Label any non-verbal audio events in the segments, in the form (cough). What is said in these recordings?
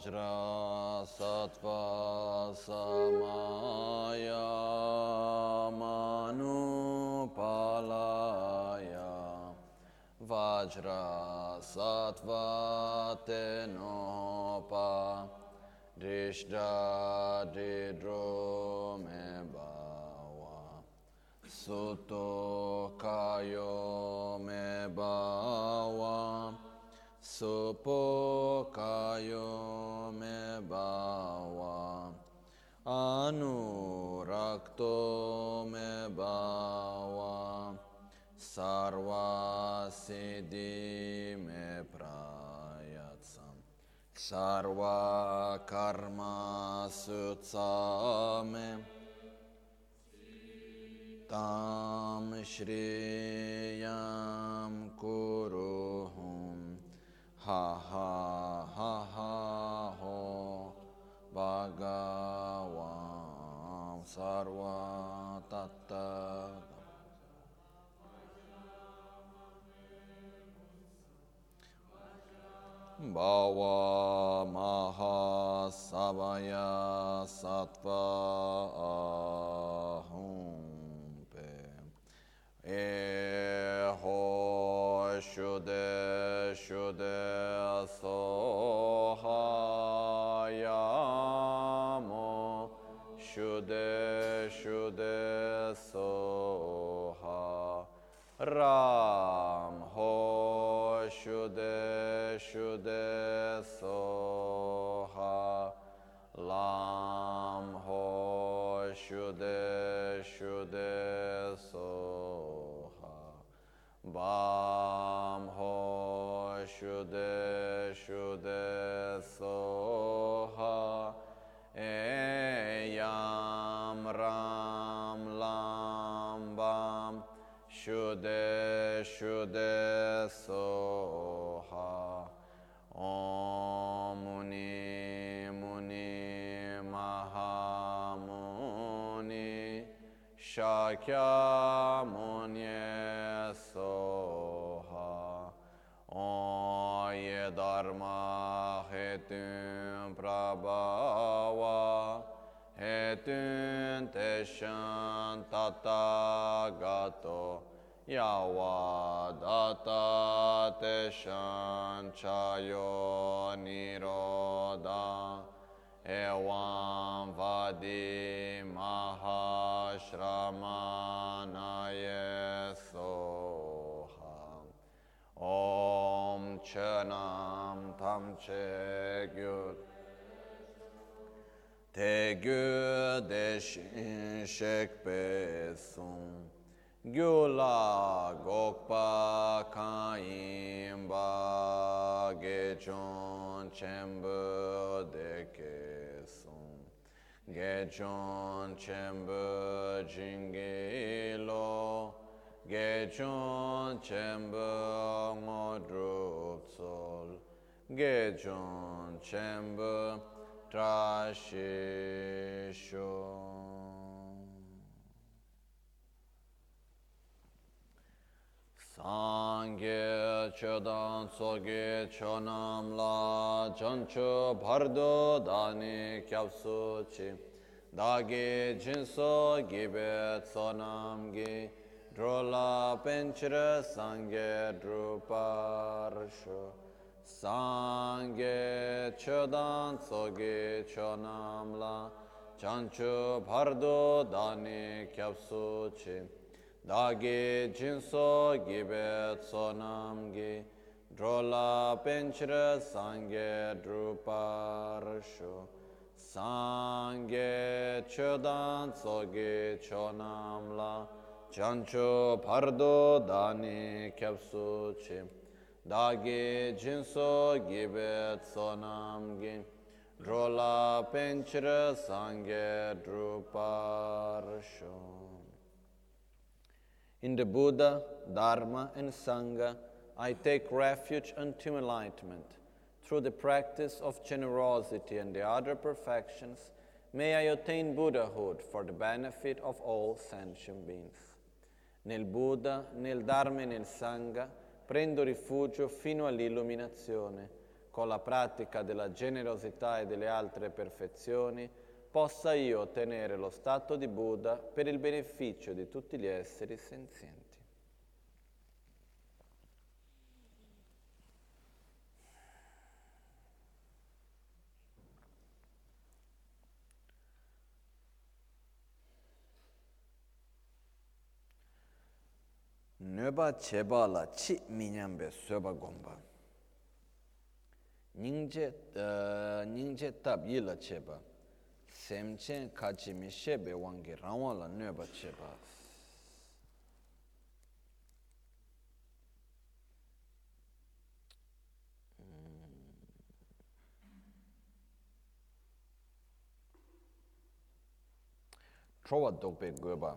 वज्र सत्व समायामानुपालाय वज्र सत्वतेनोपा दृष्टादिद्रोमेवा Suto kayo me bawa, supo kayo Anurakto Me Bawa Sarva Siddhi Me Prayatsam. Sarva Karma Sutsame Tam Shriyam Kuruhum. Ha Sarva Tatta Bhava Maha Savaya Sattva Ahumpe. Eho Shude Shude Sohayamo Ram Ho Shude Shude Soha. Lam Ho Shude Shude Soha. Bam Ho Shude Shude Soha 슈데 슈데 소하 오 무니 무니 마하 무니 샤캬 무니 소하 오 예다르마 헤튼 프라바와 헤튼 테샨 타타가토 Yavadata teşan çayo niroda evam vadi mahaşramana yesoha om çenam tam çegyut te Gyula Gokpa Kaim Ba Gechon Chembu Dekesum Gechon Chembu Jingilo Gechon Chembu Modrup Sol. Gechon Chembu Trashisho Sangye chodan soge chonam la chancho bhardo dani kyapsu chi. Dagi jinso gibet sonam gi. Drola penchra sangye druparsho Sangye chodan soge chonam la chancho bhardo dani kyapsu chi dagi jinso gibet sonam gi drola penchra sangye druparsho sangye chodan soge chonam la chancho bhardo dani kyapsu chi dagi jinso gibet sonam gi drola penchra sangye druparsho In the Buddha, Dharma, and Sangha, I take refuge unto enlightenment. Through the practice of generosity and the other perfections, may I attain Buddhahood for the benefit of all sentient beings. Nel Buddha, nel Dharma e nel Sangha prendo rifugio fino all'illuminazione. con la pratica della generosità e delle altre perfezioni, possa io ottenere lo stato di Buddha per il beneficio di tutti gli esseri senzienti. nöba cheba la chi minyambe soba gomba ningje ningje tab yila cheba semchen kachi mi shebe wangi rangwa la nyoba cheba. Trowa dokpe goba.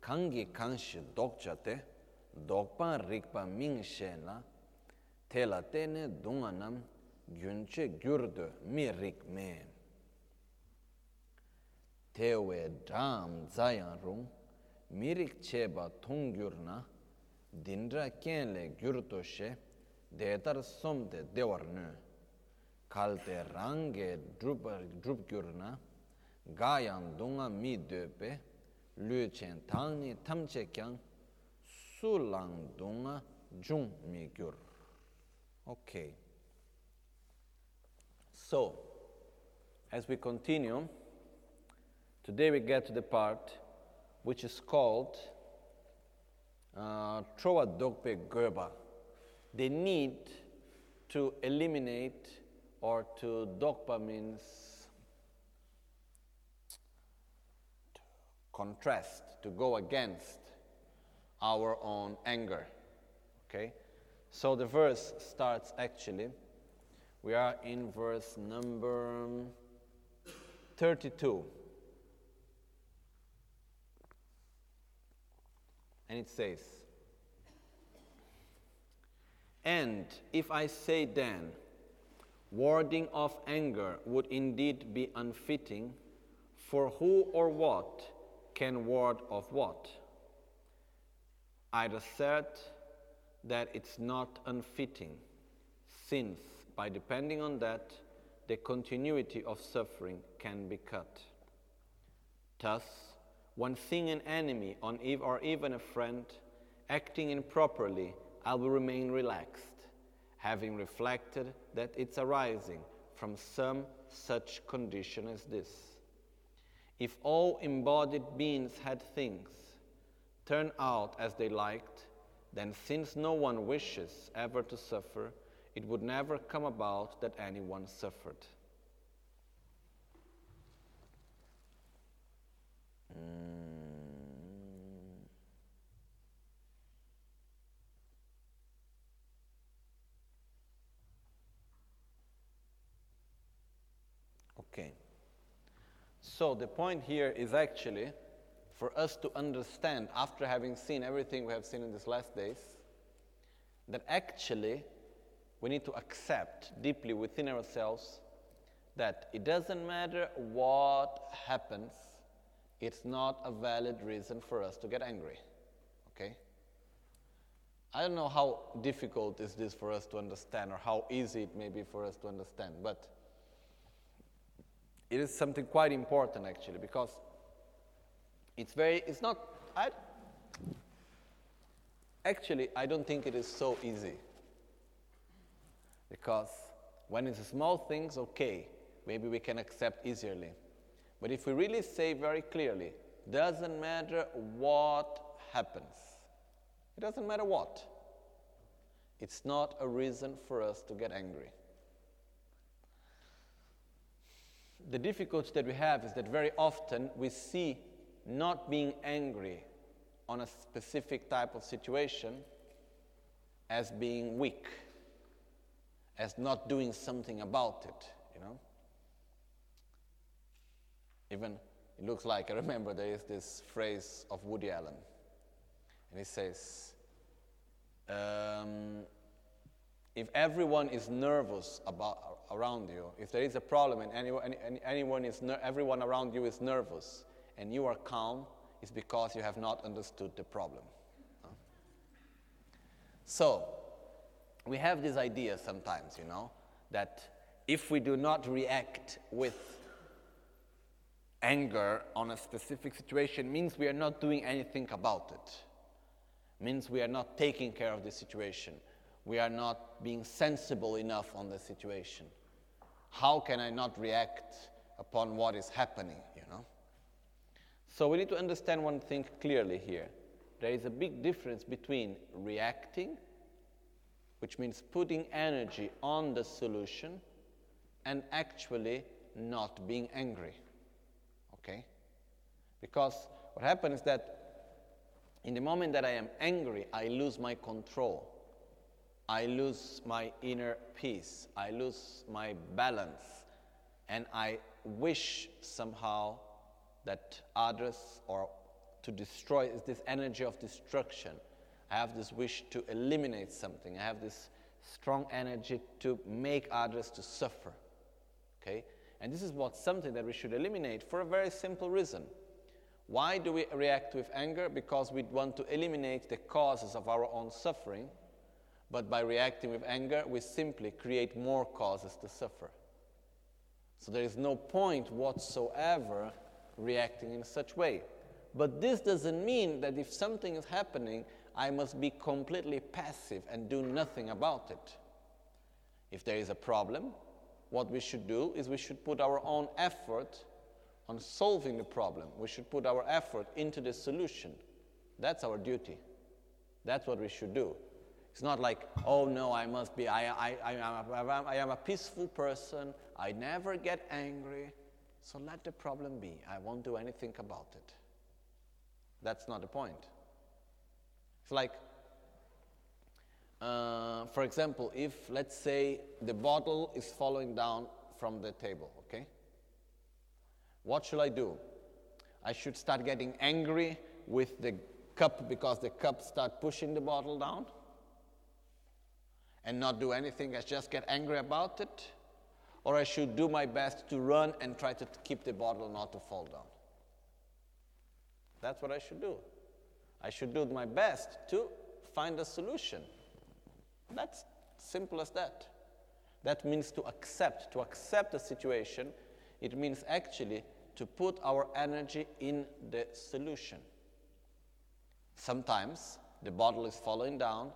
Kangi kanshi dokcha te, dokpa rikpa ming she la, tela tene dunga nam gyunche gyurdu mi rik me. Tewe dham zayan rung mirik cheba thung gyur na dindra kenle gyurdu she detar somde dewar nu. Kalte range drup gyur na gayan dunga mi döpe lu chen tangni tamche kyang su lang dunga jung mi gyur. Okay so as we continue today we get to the part which is called uh, troa dokpe gerba the need to eliminate or to dokpa means contrast, to go against our own anger. Okay? So the verse starts actually, we are in verse number 32. And it says, And if I say then, warding off anger would indeed be unfitting, for who or what can ward of what? I'd assert that it's not unfitting, since by depending on that, the continuity of suffering can be cut. Thus, when seeing an enemy or even a friend acting improperly, I will remain relaxed, having reflected that it's arising from some such condition as this. If all embodied beings had things turn out as they liked, then since no one wishes ever to suffer, it would never come about that anyone suffered. Mm. Okay. So the point here is actually for us to understand, after having seen everything we have seen in these last days, that actually we need to accept deeply within ourselves that it doesn't matter what happens, it's not a valid reason for us to get angry. Okay? I don't know how difficult is this for us to understand or how easy it may be for us to understand, but it is something quite important actually because it's very, it's not, I, actually, I don't think it is so easy. Because when it's small things, okay, maybe we can accept easily. But if we really say very clearly, doesn't matter what happens, it doesn't matter what, it's not a reason for us to get angry. the difficulty that we have is that very often we see not being angry on a specific type of situation as being weak, as not doing something about it, you know? Even it looks like, (laughs) I remember there is this phrase of Woody Allen, and he says, um, if everyone is nervous about around you, if there is a problem and anyone, anyone is everyone around you is nervous and you are calm, is because you have not understood the problem. So, we have this idea sometimes, you know, that if we do not react with anger on a specific situation means we are not doing anything about it. Means we are not taking care of the situation. We are not being sensible enough on the situation. How can I not react upon what is happening? So we need to understand one thing clearly here. There is a big difference between reacting, which means putting energy on the solution, and actually not being angry. Okay? Because what happens is that in the moment that I am angry, I lose my control. I lose my inner peace. I lose my balance. And I wish somehow that others or to destroy is this energy of destruction. I have this wish to eliminate something. I have this strong energy to make others to suffer. Okay? And this is what something that we should eliminate for a very simple reason. Why do we react with anger? Because we want to eliminate the causes of our own suffering. But by reacting with anger, we simply create more causes to suffer. So there is no point whatsoever reacting in such way. But this doesn't mean that if something is happening, I must be completely passive and do nothing about it. If there is a problem, what we should do is we should put our own effort on solving the problem. We should put our effort into the solution. That's our duty. That's what we should do. It's not like, oh no, I must be, I, I, I, am a, I am a peaceful person, I never get angry, so let the problem be. I won't do anything about it. That's not the point. It's like uh, for example, if let's say the bottle is falling down from the table, okay? What should I do? I should start getting angry with the cup because the cup start pushing the bottle down and not do anything, I just get angry about it, or I should do my best to run and try to keep the bottle not to fall down. That's what I should do. I should do my best to find a solution. That's simple as that. That means to accept. To accept the situation, it means actually to put our energy in the solution. Sometimes the bottle is falling down,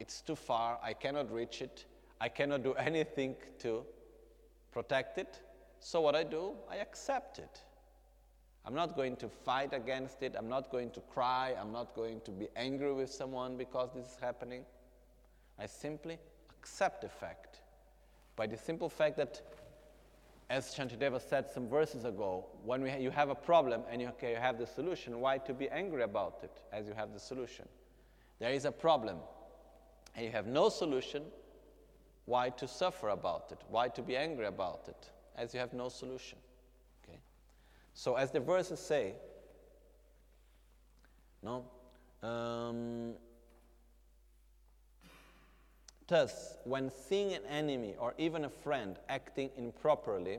it's too far, I cannot reach it, I cannot do (laughs) anything to protect it. So, what I do, I accept it. I'm not going to fight against it, I'm not going to cry, I'm not going to be angry with someone because this is happening. I simply accept the fact. By the simple fact that, as Shantideva said some verses ago, when ha- you have a problem and you, okay, you have the solution, why to be angry about it as you have the solution? There is a problem and you have no solution, why to suffer about it? Why to be angry about it as you have no solution? Okay? So, as the verses say, no, um, Thus, when seeing an enemy or even a friend acting improperly,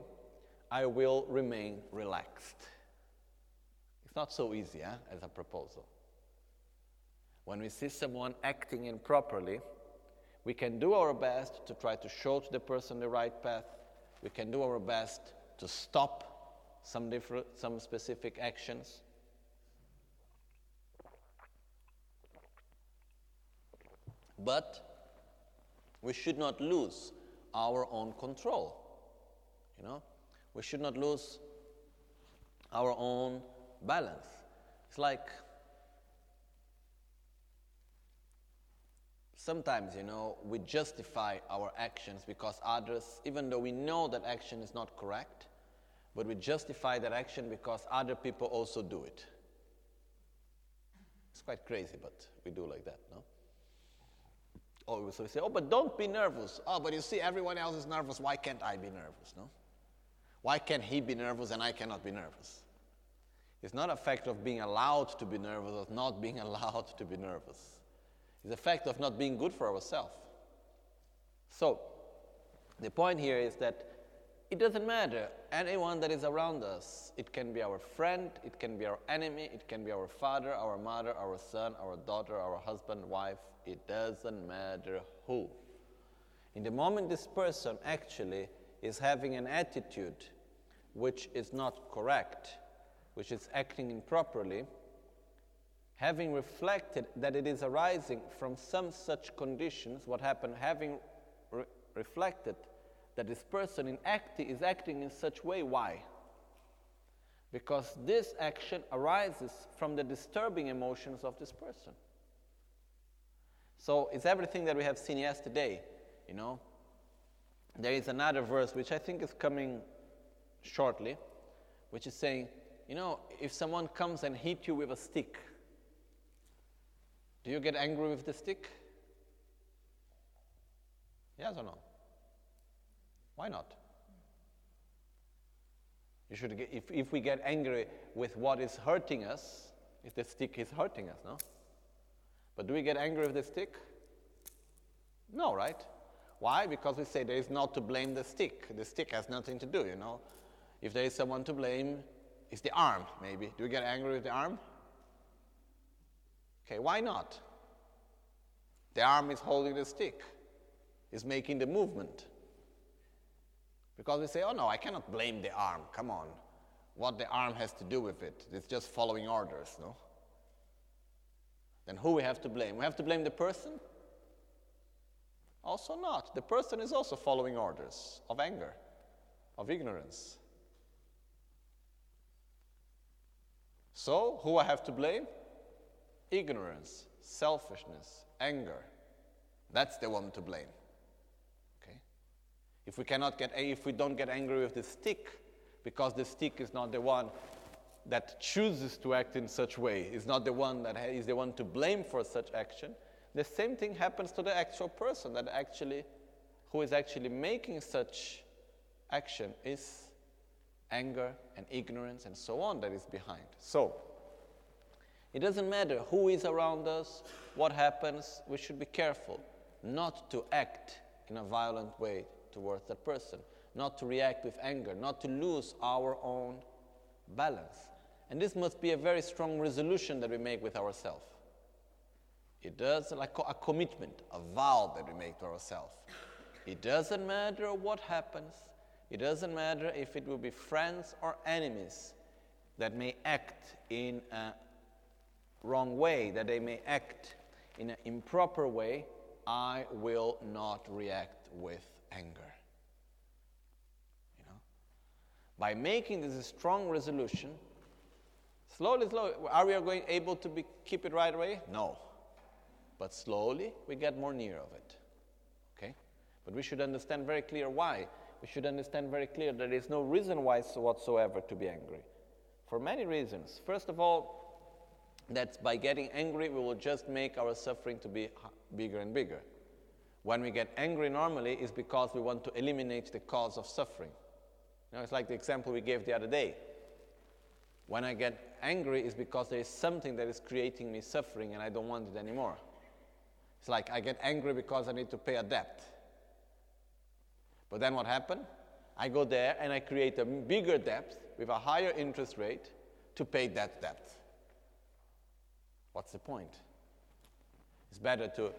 I will remain relaxed. It's not so easy eh, as a proposal. When we see someone acting improperly, we can do our best to try to show to the person the right path. We can do our best to stop some, different, some specific actions. But we should not lose our own control. You know, we should not lose our own balance. It's like sometimes, you know, we justify our actions because others, even though we know that action is not correct, but we justify that action because other people also do it. It's quite crazy, but we do like that, no? Oh, so we say, oh, but don't be nervous. Oh, but you see, everyone else is nervous. Why can't I be nervous? No? Why can he be nervous and I cannot be nervous? It's not a fact of being allowed to be nervous or not being (laughs) allowed to be nervous. It's a fact of not being good for ourselves. So, the point here is that it doesn't matter. Anyone that is around us, it can be our friend, it can be our enemy, it can be our father, our mother, our son, our daughter, our husband, wife, it doesn't matter who. In the moment this person actually is having an attitude which is not correct, which is acting improperly, having reflected that it is arising from some such conditions, what happened, having re- reflected that this person in is acting in such way. Why? Because this action arises from the disturbing emotions of this person. So it's everything that we have seen yesterday, you know. There is another verse which I think is coming shortly, which is saying, you know, if someone comes and hit you with a stick, do you get angry with the stick? Yes or no? Why not? You should get, if, if we get angry with what is hurting us, if the stick is hurting us, no? But do we get angry with the stick? No, right? Why? Because we say there is not to blame the stick. The stick has nothing to do, you know. If there is someone to blame, it's the arm, maybe. Do we get angry with the arm? Okay, why not? The arm is holding the stick, is making the movement. Because we say, oh no, I cannot blame the arm. Come on. What the arm has to do with it? It's just following orders, no? Then who we have to blame? We have to blame the person? Also not. The person is also following orders of anger, of ignorance. So, who I have to blame? Ignorance, selfishness, anger. That's the one to blame. Okay? If we cannot get, eh, if we don't get angry with the stick, because the stick is not the one that chooses to act in such way, is not the one that is the one to blame for such action, the same thing happens to the actual person that actually, who is actually making such action is anger and ignorance and so on that is behind. So, it doesn't matter who is around us, what happens, we should be careful not to act in a violent way towards that person, not to react with anger, not to lose our own balance. And this must be a very strong resolution that we make with ourselves. It does like a commitment, a vow that we make to ourselves. It doesn't matter what happens. It doesn't matter if it will be friends or enemies that may act in a wrong way, that they may act in an improper way. I will not react with anger. You know? By making this strong resolution, slowly, slowly, are we going able to be, keep it right away? No. But slowly, we get more near of it. Okay? But we should understand very clear why. We should understand very clear that there is no reason why whatsoever to be angry. For many reasons. First of all, that by getting angry, we will just make our suffering to be bigger and bigger. When we get angry normally is because we want to eliminate the cause of suffering. You know, it's like the example we gave the other day. When I get angry is because there is something that is creating me suffering and I don't want it anymore. It's like I get angry because I need to pay a debt. But then what happened? I go there and I create a bigger debt with a higher interest rate to pay that debt. What's the point? It's better to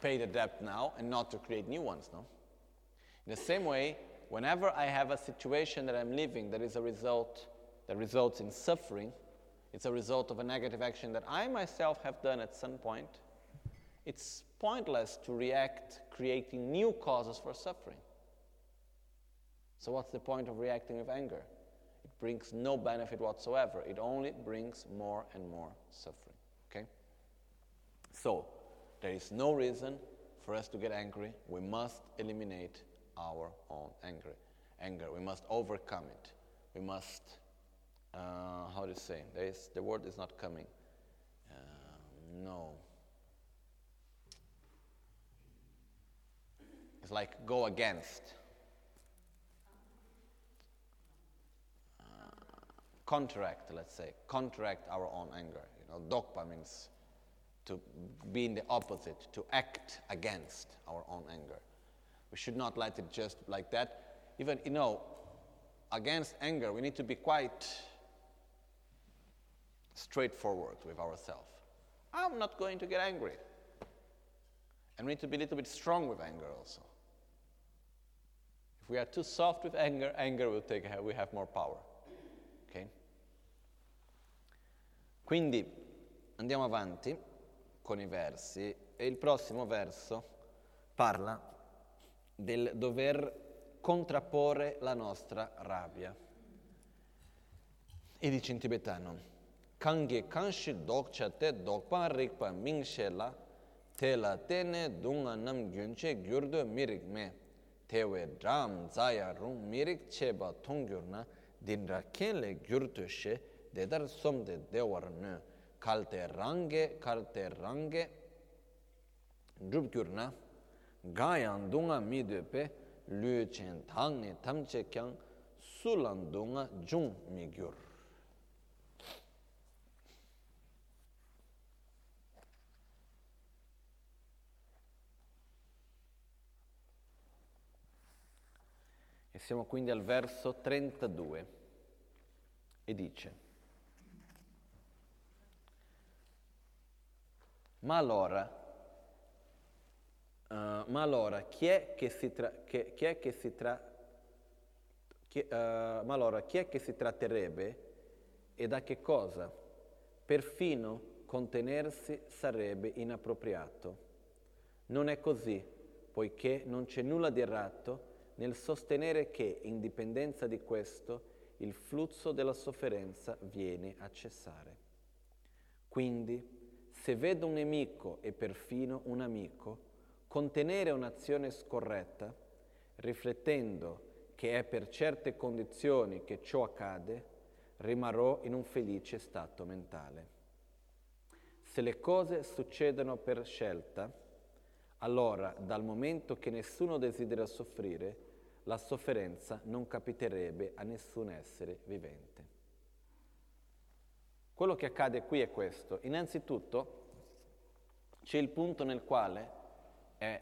pay the debt now and not to create new ones, no? In the same way, whenever I have a situation that I'm living that is a result that results in suffering, it's a result of a negative action that I myself have done at some point, it's pointless to react creating new causes for suffering. So, what's the point of reacting with anger? It brings no benefit whatsoever, it only brings more and more suffering. So, there is no reason for us to get angry. We must eliminate our own anger. Anger. We must overcome it. We must, uh, how to say? There is, the word is not coming. Uh, no. It's like go against. Uh, contract, let's say. Contract our own anger. You know, dokpa means to be in the opposite, to act against our own anger. We should not let it just like that. Even, you know, against anger, we need to be quite straightforward with ourselves. I'm not going to get angry. And we need to be a little bit strong with anger also. If we are too soft with anger, anger will take, we have more power. Okay? Quindi andiamo avanti con i versi e il prossimo verso parla del dover contrapporre la nostra rabbia. E dice in tibetano, Kange kanshi dokcha te dokpa rikpa mingshe la, te la tene dunga nam gyunche gyurdo mirik me, tewe dram zaya rung mirik cheba tongyur na, dinra kenle gyurdo she, dedar somde dewar nö, kalte range, kalte range, drupgyur na, gayan dunga midöpe, lü chen tangne tamche kyang, sulan dunga jung mi gyur. E siamo quindi al verso 32 e dice, ma allora, uh, ma allora chi è che si, tra, che, chi è che si, tra, chi, uh, ma allora, chi è che si tratterebbe e da che cosa? Perfino contenersi sarebbe inappropriato. Non è così, poiché non c'è nulla di errato nel sostenere che, in dipendenza di questo, il flusso della sofferenza viene a cessare. Quindi, se vedo un nemico e perfino un amico, contenere un'azione scorretta, riflettendo che è per certe condizioni che ciò accade, rimarrò in un felice stato mentale. Se le cose succedono per scelta, allora dal momento che nessuno desidera soffrire, la sofferenza non capiterebbe a nessun essere vivente. Quello che accade qui è questo. Innanzitutto c'è il punto nel quale è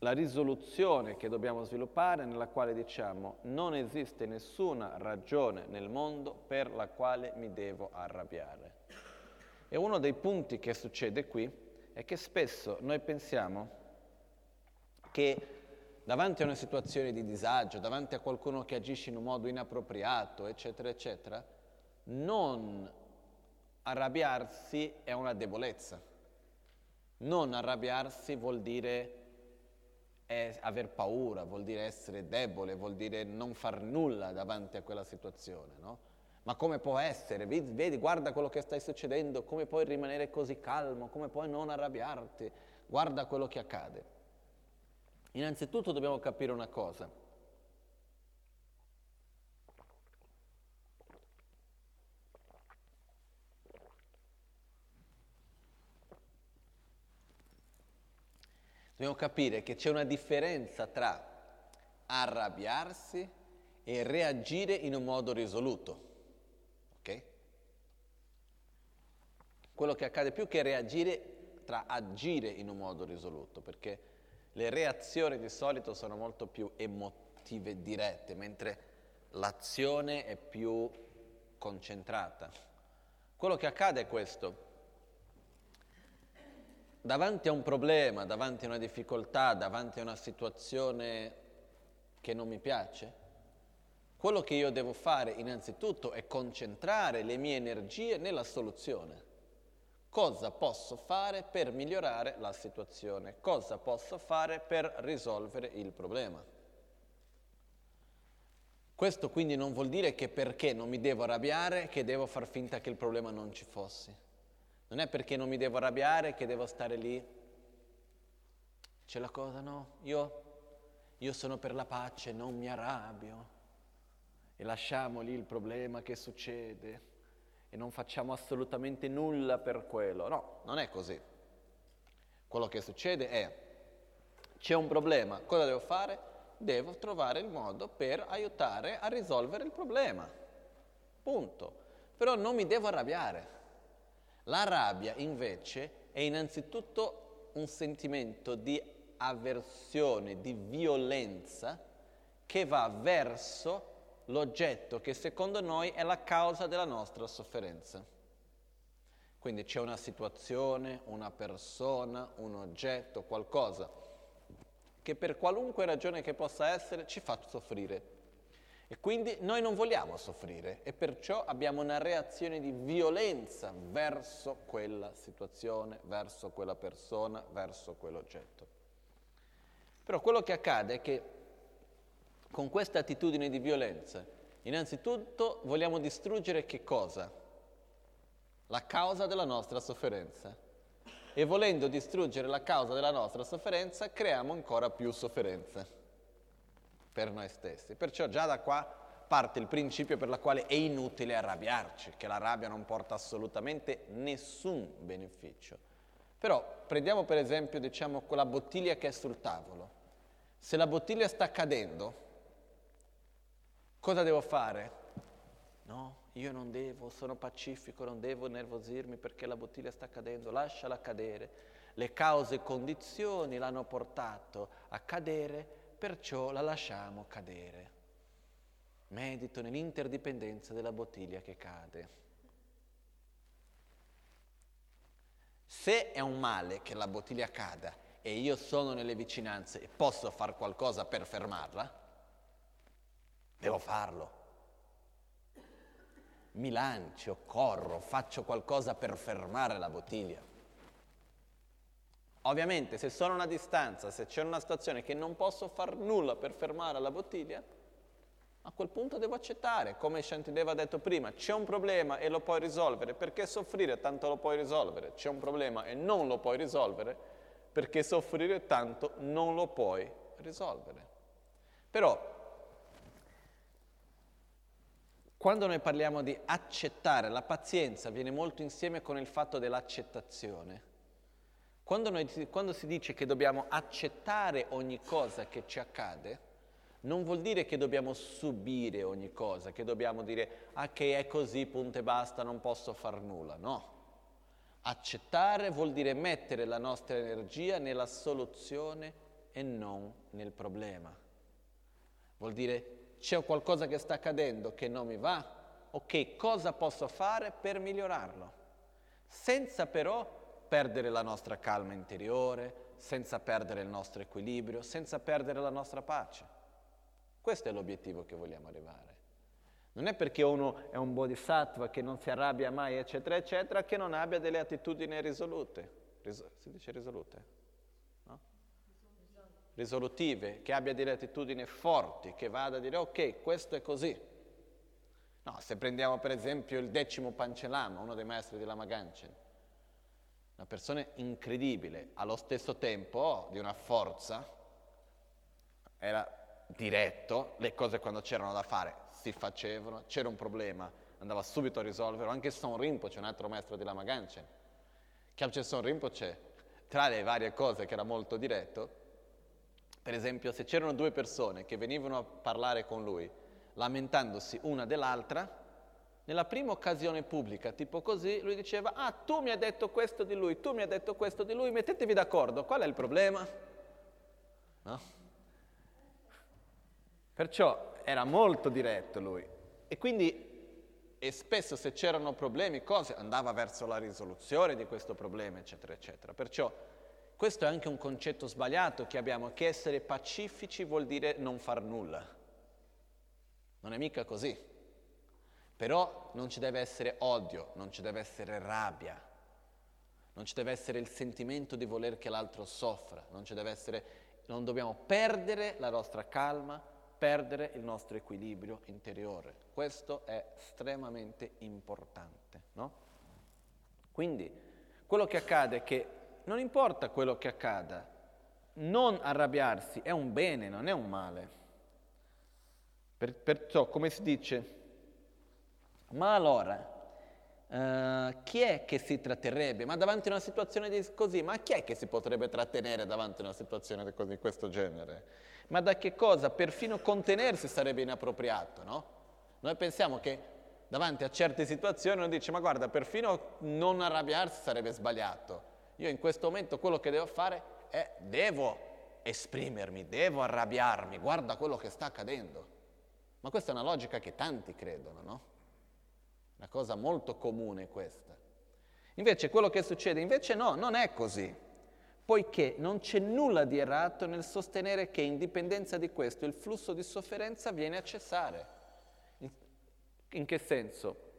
la risoluzione che dobbiamo sviluppare nella quale diciamo non esiste nessuna ragione nel mondo per la quale mi devo arrabbiare. E uno dei punti che succede qui è che spesso noi pensiamo che davanti a una situazione di disagio, davanti a qualcuno che agisce in un modo inappropriato, eccetera, eccetera, non arrabbiarsi è una debolezza. Non arrabbiarsi vuol dire aver paura, vuol dire essere debole, vuol dire non far nulla davanti a quella situazione, no? Ma come può essere? Vedi, guarda quello che sta succedendo, come puoi rimanere così calmo, come puoi non arrabbiarti? Guarda quello che accade. Innanzitutto dobbiamo capire una cosa. Dobbiamo capire che c'è una differenza tra arrabbiarsi e reagire in un modo risoluto. Ok? Quello che accade più che reagire tra agire in un modo risoluto, perché le reazioni di solito sono molto più emotive dirette, mentre l'azione è più concentrata. Quello che accade è questo. Davanti a un problema, davanti a una difficoltà, davanti a una situazione che non mi piace, quello che io devo fare innanzitutto è concentrare le mie energie nella soluzione cosa posso fare per migliorare la situazione, cosa posso fare per risolvere il problema. Questo quindi non vuol dire che perché non mi devo arrabbiare che devo far finta che il problema non ci fosse. Non è perché non mi devo arrabbiare che devo stare lì. C'è la cosa, no? Io, io sono per la pace, non mi arrabbio. E lasciamo lì il problema che succede e non facciamo assolutamente nulla per quello. No, non è così. Quello che succede è, c'è un problema, cosa devo fare? Devo trovare il modo per aiutare a risolvere il problema. Punto. Però non mi devo arrabbiare. La rabbia invece è innanzitutto un sentimento di avversione, di violenza che va verso l'oggetto che secondo noi è la causa della nostra sofferenza. Quindi c'è una situazione, una persona, un oggetto, qualcosa che per qualunque ragione che possa essere ci fa soffrire. E quindi noi non vogliamo soffrire e perciò abbiamo una reazione di violenza verso quella situazione, verso quella persona, verso quell'oggetto. Però quello che accade è che con questa attitudine di violenza, innanzitutto vogliamo distruggere che cosa? La causa della nostra sofferenza. E volendo distruggere la causa della nostra sofferenza, creiamo ancora più sofferenza per noi stessi. Perciò già da qua parte il principio per la quale è inutile arrabbiarci, che la rabbia non porta assolutamente nessun beneficio. Però prendiamo per esempio diciamo, quella bottiglia che è sul tavolo. Se la bottiglia sta cadendo, cosa devo fare? No, io non devo, sono pacifico, non devo nervosirmi perché la bottiglia sta cadendo, lasciala cadere. Le cause e condizioni l'hanno portato a cadere, perciò la lasciamo cadere. Medito nell'interdipendenza della bottiglia che cade. Se è un male che la bottiglia cada e io sono nelle vicinanze e posso fare qualcosa per fermarla, devo farlo mi lancio, corro, faccio qualcosa per fermare la bottiglia. Ovviamente se sono a una distanza, se c'è una situazione che non posso fare nulla per fermare la bottiglia, a quel punto devo accettare, come Shantideva ha detto prima, c'è un problema e lo puoi risolvere, perché soffrire tanto lo puoi risolvere, c'è un problema e non lo puoi risolvere, perché soffrire tanto non lo puoi risolvere. Però Quando noi parliamo di accettare, la pazienza viene molto insieme con il fatto dell'accettazione. Quando, noi, quando, si dice che dobbiamo accettare ogni cosa che ci accade, non vuol dire che dobbiamo subire ogni cosa, che dobbiamo dire ah che è così, punto e basta, non posso far nulla. No. Accettare vuol dire mettere la nostra energia nella soluzione e non nel problema. Vuol dire c'è qualcosa che sta accadendo che non mi va, ok, cosa posso fare per migliorarlo? Senza però perdere la nostra calma interiore, senza perdere il nostro equilibrio, senza perdere la nostra pace. Questo è l'obiettivo che vogliamo arrivare. Non è perché uno è un bodhisattva che non si arrabbia mai, eccetera, eccetera, che non abbia delle attitudini risolute. Ris- si dice risolute? risolutive, che abbia delle attitudini forti, che vada a dire ok, questo è così. No, se prendiamo per esempio il decimo Pancellama, uno dei maestri di Lama Ganchen, una persona incredibile, allo stesso tempo di una forza, era diretto, le cose quando c'erano da fare si facevano, c'era un problema, andava subito a risolverlo, anche Son Rinpoche, un altro maestro di Lama Ganchen. Kyabche Son Rinpoche, tra le varie cose che era molto diretto, per esempio, se c'erano due persone che venivano a parlare con lui, lamentandosi una dell'altra, nella prima occasione pubblica, tipo così, lui diceva, ah, tu mi hai detto questo di lui, tu mi hai detto questo di lui, mettetevi d'accordo, qual è il problema? No? Perciò era molto diretto lui. E quindi, e spesso se c'erano problemi, cose, andava verso la risoluzione di questo problema, eccetera, eccetera. Perciò questo è anche un concetto sbagliato che abbiamo, che essere pacifici vuol dire non far nulla. Non è mica così. Però non ci deve essere odio, non ci deve essere rabbia, non ci deve essere il sentimento di voler che l'altro soffra, non, essere, non dobbiamo perdere la nostra calma, perdere il nostro equilibrio interiore. Questo è estremamente importante. No? Quindi quello che accade è che non importa quello che accada, non arrabbiarsi è un bene, non è un male. Per, perciò, come si dice, ma allora, uh, chi è che si tratterrebbe? Ma davanti a una situazione di così, ma chi è che si potrebbe trattenere davanti a una situazione di, di questo genere? Ma da che cosa? Perfino contenersi sarebbe inappropriato, no? Noi pensiamo che davanti a certe situazioni uno dice, ma guarda, perfino non arrabbiarsi sarebbe sbagliato. Io in questo momento quello che devo fare è devo esprimermi, devo arrabbiarmi, guarda quello che sta accadendo. Ma questa è una logica che tanti credono, no? Una cosa molto comune questa. Invece quello che succede, invece no, non è così, poiché non c'è nulla di errato nel sostenere che in dipendenza di questo il flusso di sofferenza viene a cessare. In, in che senso?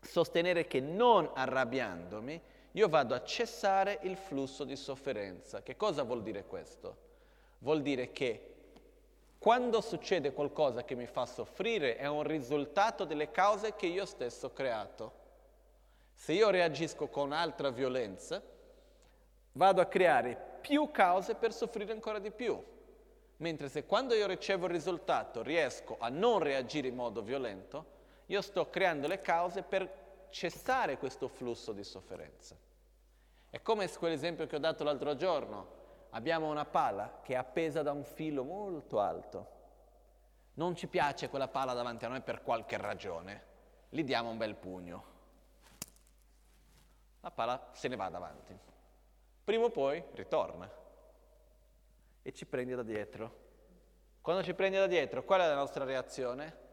Sostenere che non arrabbiandomi io vado a cessare il flusso di sofferenza. Che cosa vuol dire questo? Vuol dire che quando succede qualcosa che mi fa soffrire è un risultato delle cause che io stesso ho creato. Se io reagisco con altra violenza, vado a creare più cause per soffrire ancora di più. Mentre se quando io ricevo il risultato riesco a non reagire in modo violento, io sto creando le cause per cessare questo flusso di sofferenza. È come quell'esempio che ho dato l'altro giorno. Abbiamo una pala che è appesa da un filo molto alto. Non ci piace quella pala davanti a noi per qualche ragione. Gli diamo un bel pugno. La pala se ne va davanti. Prima o poi ritorna e ci prende da dietro. Quando ci prende da dietro, qual è la nostra reazione?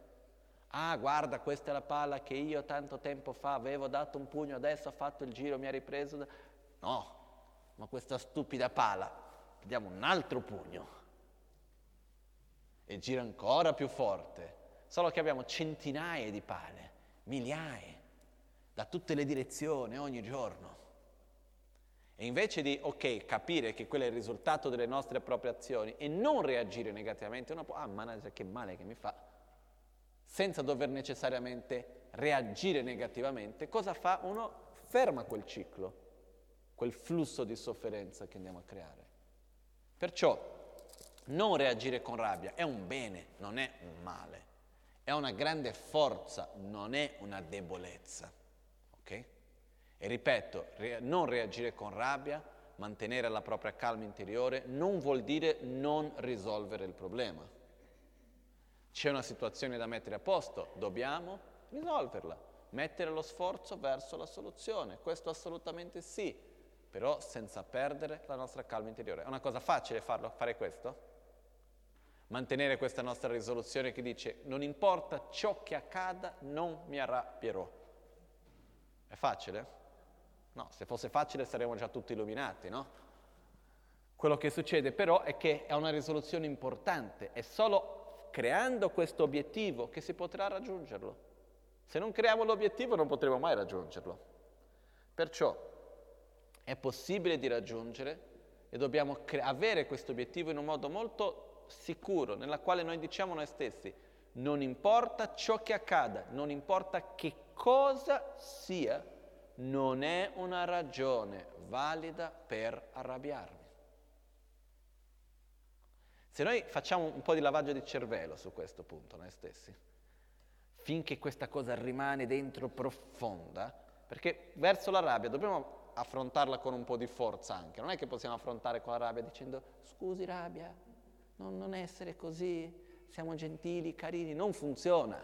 Ah, guarda, questa è la palla che io tanto tempo fa avevo dato un pugno, adesso ha fatto il giro, mi ha ripreso. No, ma questa stupida pala, diamo un altro pugno e gira ancora più forte. Solo che abbiamo centinaia di pale, migliaia, da tutte le direzioni, ogni giorno. E invece di, ok, capire che quello è il risultato delle nostre proprie azioni e non reagire negativamente, uno può, ah, mannaggia, che male che mi fa, senza dover necessariamente reagire negativamente, cosa fa? Uno ferma quel ciclo quel flusso di sofferenza che andiamo a creare. Perciò non reagire con rabbia è un bene, non è un male, è una grande forza, non è una debolezza. Ok? E ripeto, re- non reagire con rabbia, mantenere la propria calma interiore, non vuol dire non risolvere il problema. C'è una situazione da mettere a posto, dobbiamo risolverla, mettere lo sforzo verso la soluzione, questo assolutamente sì, però senza perdere la nostra calma interiore. È una cosa facile farlo, fare questo? Mantenere questa nostra risoluzione che dice non importa ciò che accada, non mi arrabbierò. È facile? No, se fosse facile saremmo già tutti illuminati, no? Quello che succede però è che è una risoluzione importante, è solo creando questo obiettivo che si potrà raggiungerlo. Se non creiamo l'obiettivo non potremo mai raggiungerlo. Perciò è possibile di raggiungere e dobbiamo cre- avere questo obiettivo in un modo molto sicuro, nella quale noi diciamo noi stessi, non importa ciò che accada, non importa che cosa sia, non è una ragione valida per arrabbiarmi. Se noi facciamo un po' di lavaggio di cervello su questo punto, noi stessi, finché questa cosa rimane dentro profonda, perché verso la rabbia dobbiamo affrontarla con un po' di forza anche. Non è che possiamo affrontare con la rabbia dicendo scusi rabbia, non, non essere così, siamo gentili, carini, non funziona.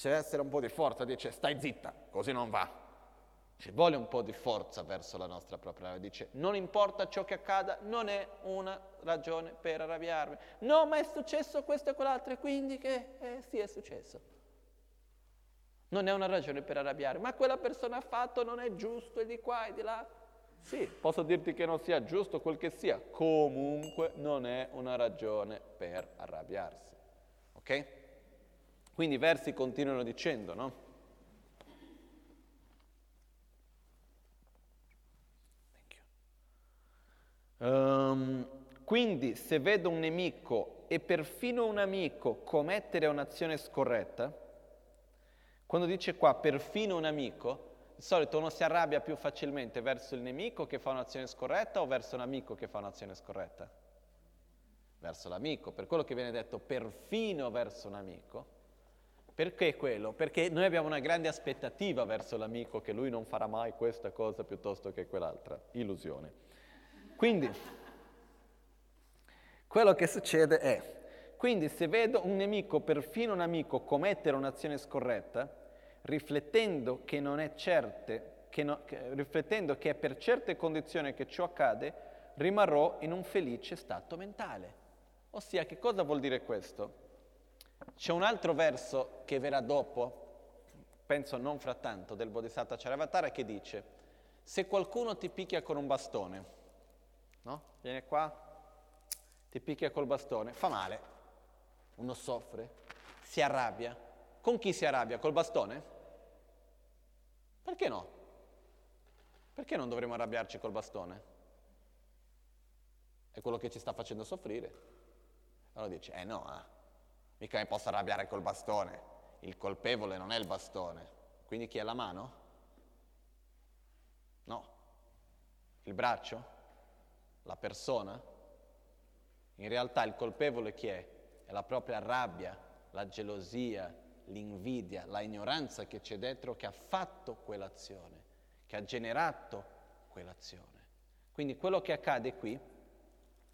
Deve essere un po' di forza, dice stai zitta, così non va. Ci vuole un po' di forza verso la nostra propria rabbia. Dice non importa ciò che accada, non è una ragione per arrabbiarmi. No, ma è successo questo e quell'altro e quindi che eh, sì è successo non è una ragione per arrabbiare, ma quella persona ha fatto non è giusto e di qua e di là. Sì, posso dirti che non sia giusto quel che sia, comunque non è una ragione per arrabbiarsi. Ok? Quindi i versi continuano dicendo, no? Um, quindi se vedo un nemico e perfino un amico commettere un'azione scorretta, quando dice qua perfino un amico, di solito uno si arrabbia più facilmente verso il nemico che fa un'azione scorretta o verso un amico che fa un'azione scorretta? Verso l'amico, per quello che viene detto perfino verso un amico. Perché quello? Perché noi abbiamo una grande aspettativa verso l'amico che lui non farà mai questa cosa piuttosto che quell'altra. Illusione. Quindi, quello che succede è, quindi se vedo un nemico, perfino un amico, commettere un'azione scorretta, riflettendo che, certe, che, no, che, riflettendo che è per certe condizioni che ciò accade, rimarrò in un felice stato mentale. Ossia, che cosa vuol dire questo? C'è un altro verso che verrà dopo, penso non frattanto, del Bodhisattva Charavatara che dice, se qualcuno ti picchia con un bastone, no? Viene qua, ti picchia col bastone, fa male, uno soffre, si arrabbia. Con chi si arrabbia? Col bastone? Perché no? Perché non dovremmo arrabbiarci col bastone? È quello che ci sta facendo soffrire. Allora dice, eh no, eh, mica mi posso arrabbiare col bastone, il colpevole non è il bastone, quindi chi è la mano? No. Il braccio? La persona? In realtà il colpevole chi è? È la propria rabbia, la gelosia, l'invidia, la ignoranza che c'è dentro che ha fatto quell'azione, che ha generato quell'azione. Quindi quello che accade qui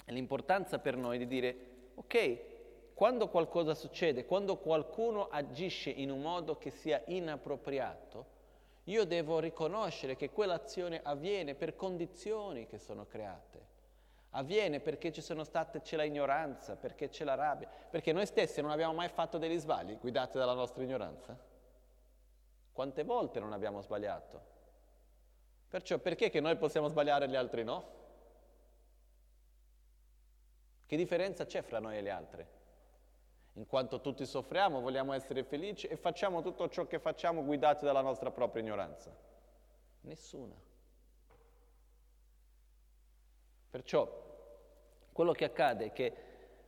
è l'importanza per noi di dire, ok, quando qualcosa succede, quando qualcuno agisce in un modo che sia inappropriato, io devo riconoscere che quell'azione avviene per condizioni che sono create. Avviene perché ci sono state, c'è la ignoranza, perché c'è la rabbia, perché noi stessi non abbiamo mai fatto degli sbagli guidati dalla nostra ignoranza. Quante volte non abbiamo sbagliato? Perciò perché che noi possiamo sbagliare e gli altri no? Che differenza c'è fra noi e gli altri? In quanto tutti soffriamo, vogliamo essere felici e facciamo tutto ciò che facciamo guidati dalla nostra propria ignoranza? Nessuna. Perciò quello che accade è che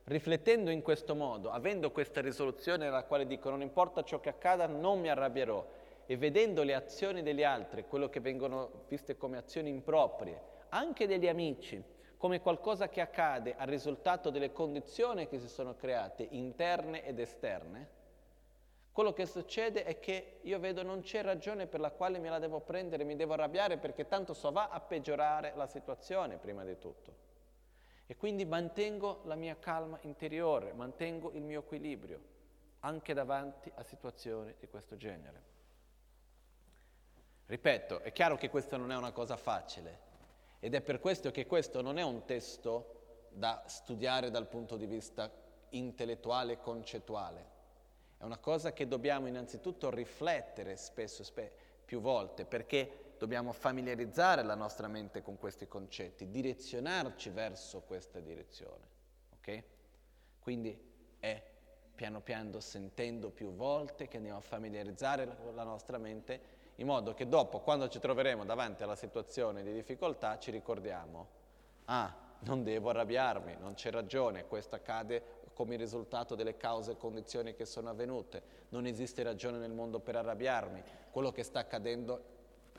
riflettendo in questo modo, avendo questa risoluzione nella quale dico non importa ciò che accada, non mi arrabbierò, e vedendo le azioni degli altri, quello che vengono viste come azioni improprie, anche degli amici, come qualcosa che accade al risultato delle condizioni che si sono create, interne ed esterne, quello che succede è che io vedo non c'è ragione per la quale me la devo prendere, mi devo arrabbiare perché tanto so va a peggiorare la situazione prima di tutto. E quindi mantengo la mia calma interiore, mantengo il mio equilibrio anche davanti a situazioni di questo genere. Ripeto, è chiaro che questa non è una cosa facile ed è per questo che questo non è un testo da studiare dal punto di vista intellettuale e concettuale è una cosa che dobbiamo innanzitutto riflettere spesso, spe- più volte, perché dobbiamo familiarizzare la nostra mente con questi concetti, direzionarci verso questa direzione. Ok? Quindi è piano piano sentendo più volte che andiamo a familiarizzare la nostra mente in modo che dopo, quando ci troveremo davanti alla situazione di difficoltà, ci ricordiamo, ah, non devo arrabbiarmi, non c'è ragione, questo accade come risultato delle cause e condizioni che sono avvenute. Non esiste ragione nel mondo per arrabbiarmi. Quello che sta accadendo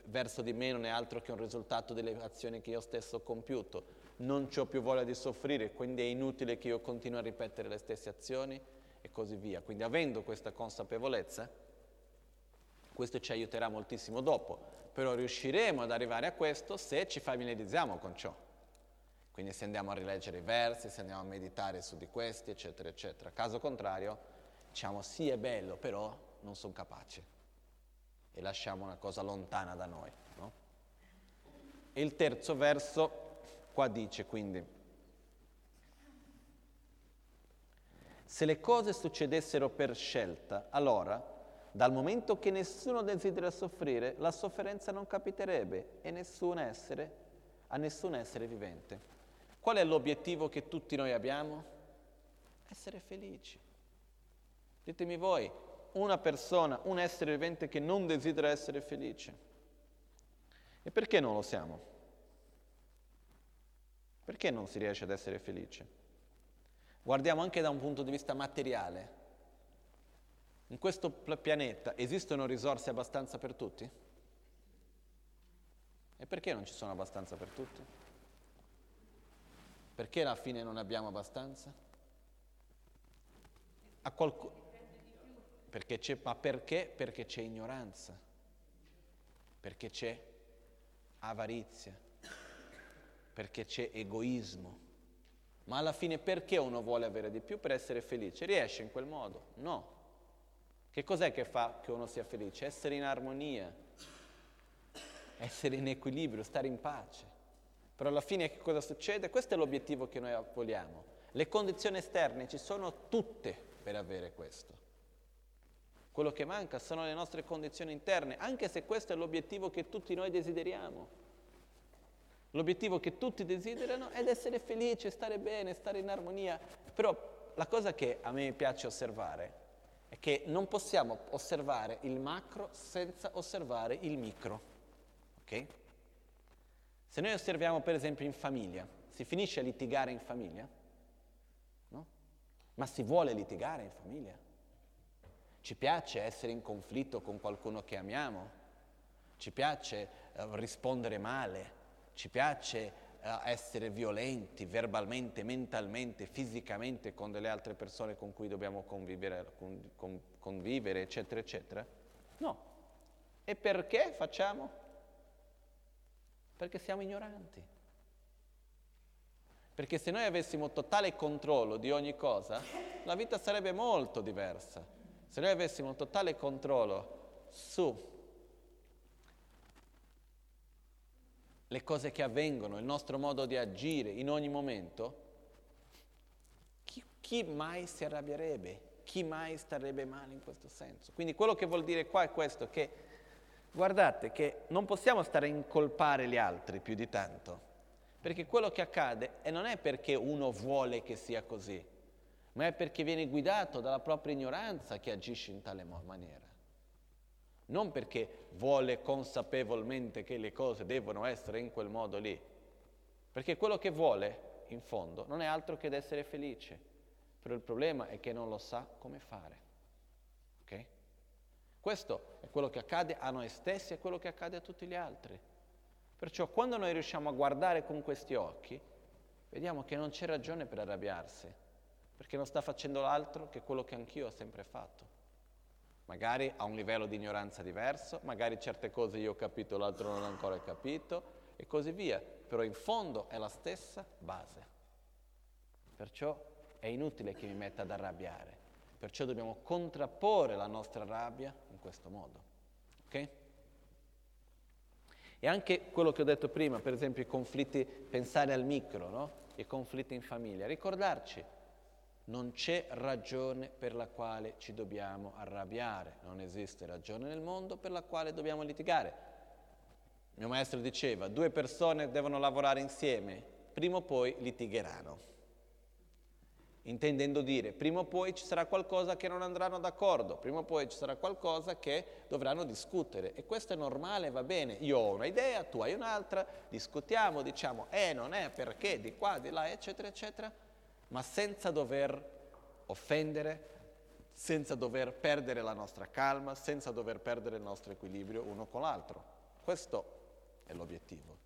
verso di me non è altro che un risultato delle azioni che io stesso ho compiuto. Non ho più voglia di soffrire, quindi è inutile che io continui a ripetere le stesse azioni e così via. Quindi avendo questa consapevolezza, questo ci aiuterà moltissimo dopo, però riusciremo ad arrivare a questo se ci familiarizziamo con ciò. Quindi se andiamo a rileggere i versi, se andiamo a meditare su di questi, eccetera, eccetera. Caso contrario, diciamo sì è bello, però non sono capace. E lasciamo una cosa lontana da noi. No? E il terzo verso qua dice quindi, se le cose succedessero per scelta, allora, dal momento che nessuno desidera soffrire, la sofferenza non capiterebbe nessun essere, a nessun essere vivente. Qual è l'obiettivo che tutti noi abbiamo? Essere felici. Ditemi voi, una persona, un essere vivente che non desidera essere felice. E perché non lo siamo? Perché non si riesce ad essere felice? Guardiamo anche da un punto di vista materiale. In questo pianeta esistono risorse abbastanza per tutti? E perché non ci sono abbastanza per tutti? Perché alla fine non abbiamo abbastanza? Qualcu- perché ma perché? Perché c'è ignoranza, perché c'è avarizia, perché c'è egoismo. Ma alla fine perché uno vuole avere di più? Per essere felice. Riesce in quel modo? No. Che cos'è che fa che uno sia felice? Essere in armonia, essere in equilibrio, stare in pace. Però alla fine che cosa succede? Questo è l'obiettivo che noi vogliamo. Le condizioni esterne ci sono tutte, per avere questo. Quello che manca sono le nostre condizioni interne, anche se questo è l'obiettivo che tutti noi desideriamo. L'obiettivo che tutti desiderano è essere felici, stare bene, stare in armonia. Però la cosa che a me piace osservare è che non possiamo osservare il macro senza osservare il micro. Ok? Se noi osserviamo per esempio in famiglia, si finisce a litigare in famiglia? No? Ma si vuole litigare in famiglia? Ci piace essere in conflitto con qualcuno che amiamo? Ci piace uh, rispondere male? Ci piace uh, essere violenti verbalmente, mentalmente, fisicamente con delle altre persone con cui dobbiamo convivere, con, con, convivere eccetera, eccetera? No. E perché facciamo? Perché siamo ignoranti. Perché se noi avessimo totale controllo di ogni cosa, la vita sarebbe molto diversa. Se noi avessimo totale controllo su le cose che avvengono, il nostro modo di agire in ogni momento, chi, chi, mai si arrabbierebbe? Chi mai starebbe male in questo senso? Quindi quello che vuol dire qua è questo, che guardate che non possiamo stare a incolpare gli altri più di tanto, perché quello che accade non è perché uno vuole che sia così, ma è perché viene guidato dalla propria ignoranza che agisce in tale maniera non perché vuole consapevolmente che le cose devono essere in quel modo lì, perché quello che vuole, in fondo, non è altro che essere felice, però il problema è che non lo sa come fare. Questo è quello che accade a noi stessi e quello che accade a tutti gli altri. Perciò quando noi riusciamo a guardare con questi occhi, vediamo che non c'è ragione per arrabbiarsi, perché non sta facendo altro che quello che anch'io ho sempre fatto. Magari a un livello di ignoranza diverso, magari certe cose io ho capito, l'altro non ho ancora capito e così via, però in fondo è la stessa base. Perciò è inutile che mi metta ad arrabbiare, perciò dobbiamo contrapporre la nostra rabbia questo modo. Ok? E anche quello che ho detto prima, per esempio i conflitti, pensare al micro, no? i conflitti in famiglia, ricordarci non c'è ragione per la quale ci dobbiamo arrabbiare, non esiste ragione nel mondo per la quale dobbiamo litigare. Mio maestro diceva, due persone devono lavorare insieme, prima o poi litigheranno. Intendendo dire, prima o poi ci sarà qualcosa che non andranno d'accordo, prima o poi ci sarà qualcosa che dovranno discutere. E questo è normale, va bene. Io ho una idea, tu hai un'altra, discutiamo, diciamo, eh, non è, perché, di qua, di là, eccetera, eccetera ma senza dover offendere, senza dover perdere la nostra calma, senza dover perdere il nostro equilibrio uno con l'altro. Questo è l'obiettivo.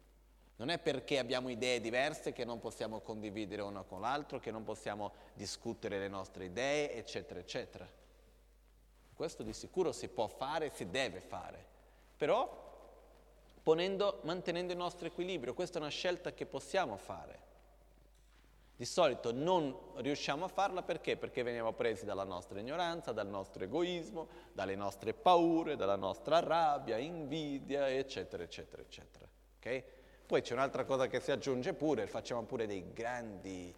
Non è perché abbiamo idee diverse che non possiamo condividere uno con l'altro, che non possiamo discutere le nostre idee, eccetera, eccetera. Questo di sicuro si può fare, si deve fare, però ponendo, mantenendo il nostro equilibrio. Questa è una scelta che possiamo fare. Di solito non riusciamo a farla perché? Perché veniamo presi dalla nostra ignoranza, dal nostro egoismo, dalle nostre paure, dalla nostra rabbia, invidia, eccetera, eccetera, eccetera. Okay? Poi c'è un'altra cosa che si aggiunge pure, facciamo pure dei grandi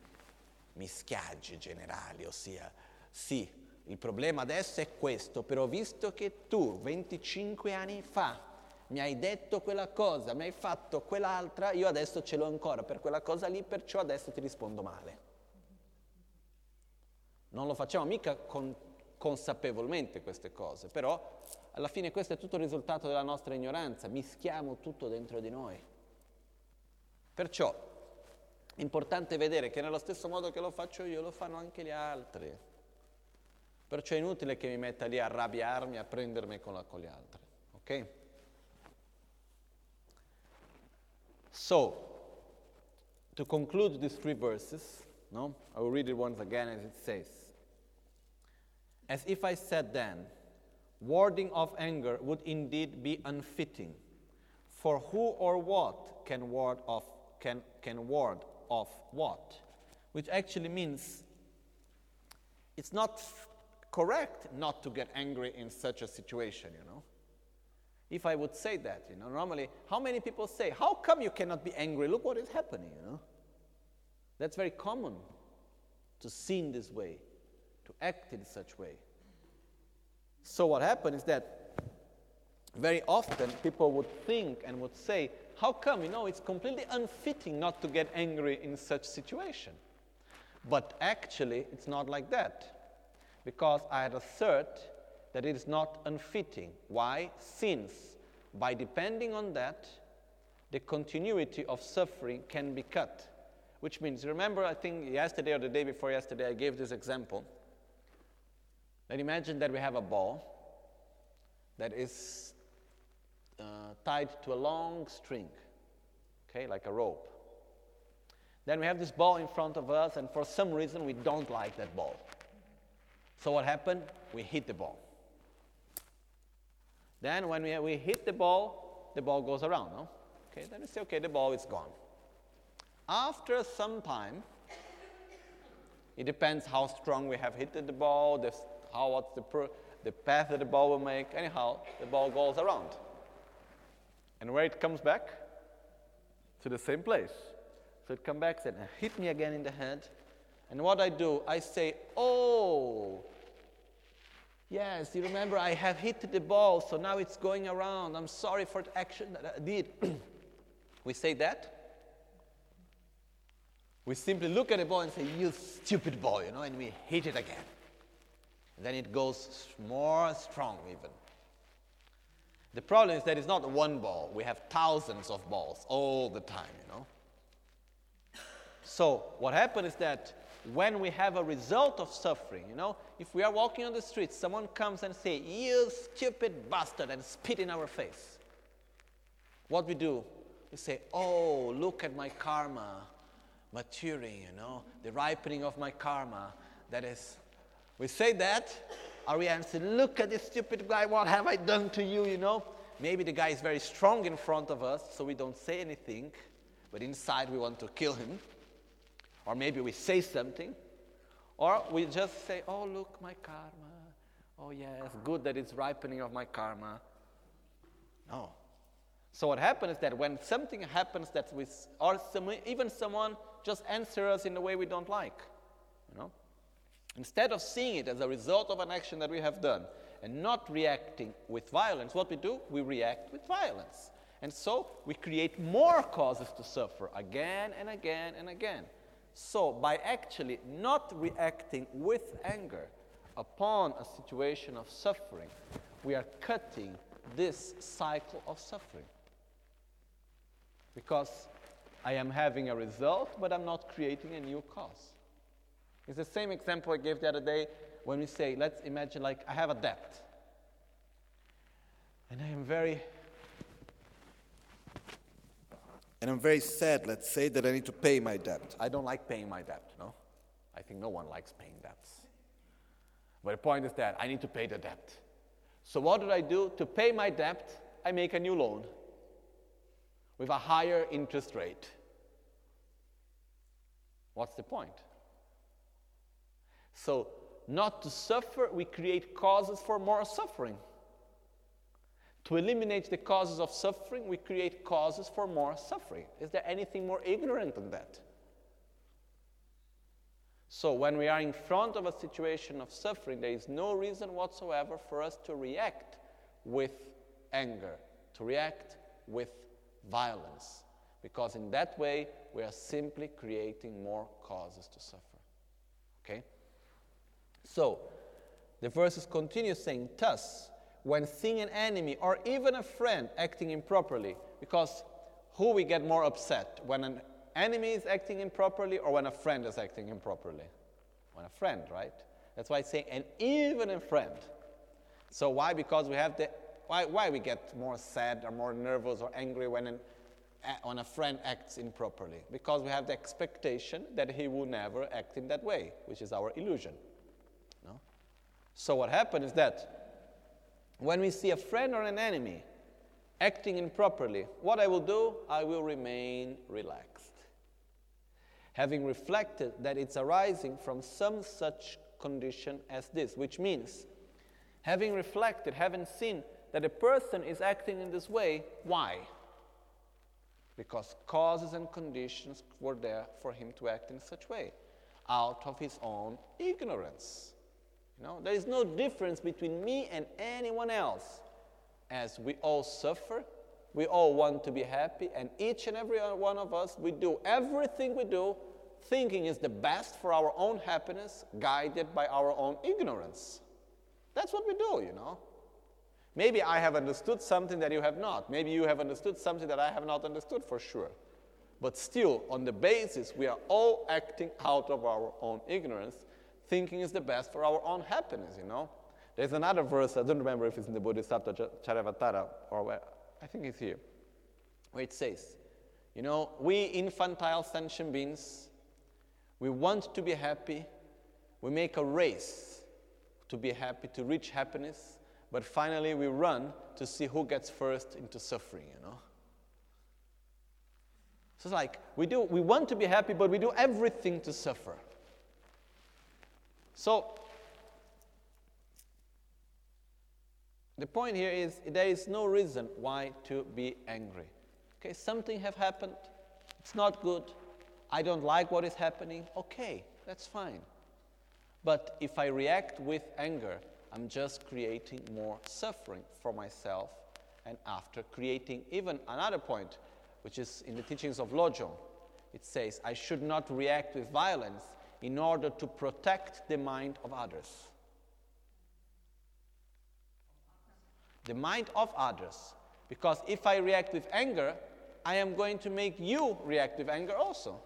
mischiaggi generali, ossia sì, il problema adesso è questo, però visto che tu 25 anni fa mi hai detto quella cosa, mi hai fatto quell'altra, io adesso ce l'ho ancora per quella cosa lì, perciò adesso ti rispondo male. Non lo facciamo mica con, consapevolmente queste cose, però alla fine questo è tutto il risultato della nostra ignoranza, mischiamo tutto dentro di noi. Perciò è importante vedere che nello stesso modo che lo faccio io, lo fanno anche gli altri. Perciò è inutile che mi metta lì a arrabbiarmi, a prendermi con, la, con gli altri. Ok? So, to conclude these three verses, no, I will read it once again as it says. As if I said then, warding off anger would indeed be unfitting. For who or what can ward off can, can ward off what? Which actually means it's not correct not to get angry in such a situation, you know if I would say that, you know. Normally, how many people say, How come you cannot be angry? Look what is happening, you know. That's very common to see in this way, to act in such way. So what happened is that very often people would think and would say, how come, you know, it's completely unfitting not to get angry in such situation. But actually, it's not like that. Because I had assert that it is not unfitting. Why? Since by depending on that, the continuity of suffering can be cut. Which means, remember, I think yesterday or the day before yesterday, I gave this example. Then imagine that we have a ball that is uh, tied to a long string, okay, like a rope. Then we have this ball in front of us, and for some reason we don't like that ball. So what happened? We hit the ball. Then when we, we hit the ball, the ball goes around, no? Okay, then we say, okay, the ball is gone. After some time, it depends how strong we have hit the ball, the, how what's the, per, the path that the ball will make. Anyhow, the ball goes around. And where it comes back? To the same place. So it comes back and hit me again in the head. And what I do, I say, oh, yes, you remember I have hit the ball, so now it's going around. I'm sorry for the action that I did. (clears throat) we say that. We simply look at the ball and say, you stupid ball, you know, and we hit it again. And then it goes more strong even. The problem is that it's not one ball. We have thousands of balls all the time, you know. So what happens is that when we have a result of suffering, you know, if we are walking on the street, someone comes and say, "You stupid bastard," and spit in our face. What we do? We say, "Oh, look at my karma maturing, you know, the ripening of my karma." That is, we say that, or we answer, Look at this stupid guy, what have I done to you? You know, maybe the guy is very strong in front of us, so we don't say anything, but inside we want to kill him. Or maybe we say something, or we just say, Oh, look, my karma. Oh, yes, good that it's ripening of my karma. No. So what happens is that when something happens that we, or some, even someone just answer us in a way we don't like, Instead of seeing it as a result of an action that we have done and not reacting with violence, what we do, we react with violence. And so we create more causes to suffer again and again and again. So, by actually not reacting with anger upon a situation of suffering, we are cutting this cycle of suffering. Because I am having a result, but I'm not creating a new cause. It's the same example I gave the other day when we say, let's imagine like I have a debt. And I am very and I'm very sad, let's say, that I need to pay my debt. I don't like paying my debt, no? I think no one likes paying debts. But the point is that I need to pay the debt. So what did I do? To pay my debt, I make a new loan with a higher interest rate. What's the point? So, not to suffer, we create causes for more suffering. To eliminate the causes of suffering, we create causes for more suffering. Is there anything more ignorant than that? So, when we are in front of a situation of suffering, there is no reason whatsoever for us to react with anger, to react with violence, because in that way we are simply creating more causes to suffer. Okay? So, the verses continue saying, Thus, when seeing an enemy or even a friend acting improperly, because who we get more upset? When an enemy is acting improperly or when a friend is acting improperly? When a friend, right? That's why I say, and even a friend. So why? Because we have the why, why we get more sad or more nervous or angry when an, when a friend acts improperly? Because we have the expectation that he will never act in that way, which is our illusion. So, what happens is that when we see a friend or an enemy acting improperly, what I will do, I will remain relaxed. Having reflected that it's arising from some such condition as this, which means, having reflected, having seen that a person is acting in this way, why? Because causes and conditions were there for him to act in such way, out of his own ignorance. You know, there is no difference between me and anyone else. As we all suffer, we all want to be happy, and each and every one of us, we do everything we do thinking is the best for our own happiness, guided by our own ignorance. That's what we do, you know. Maybe I have understood something that you have not. Maybe you have understood something that I have not understood for sure. But still, on the basis, we are all acting out of our own ignorance, thinking is the best for our own happiness, you know. There's another verse, I don't remember if it's in the Bodhisattva Charyavatara or where, I think it's here, where it says, you know, we infantile sentient beings, we want to be happy, we make a race to be happy, to reach happiness, but finally we run to see who gets first into suffering, you know. So it's like we do we want to be happy, but we do everything to suffer. So the point here is there is no reason why to be angry. Okay, something have happened, it's not good, I don't like what is happening, okay, that's fine. But if I react with anger, I'm just creating more suffering for myself and after creating even another point, which is in the teachings of Lojong. It says, I should not react with violence in order to protect the mind of others. The mind of others. Because if I react with anger, I am going to make you react with anger also.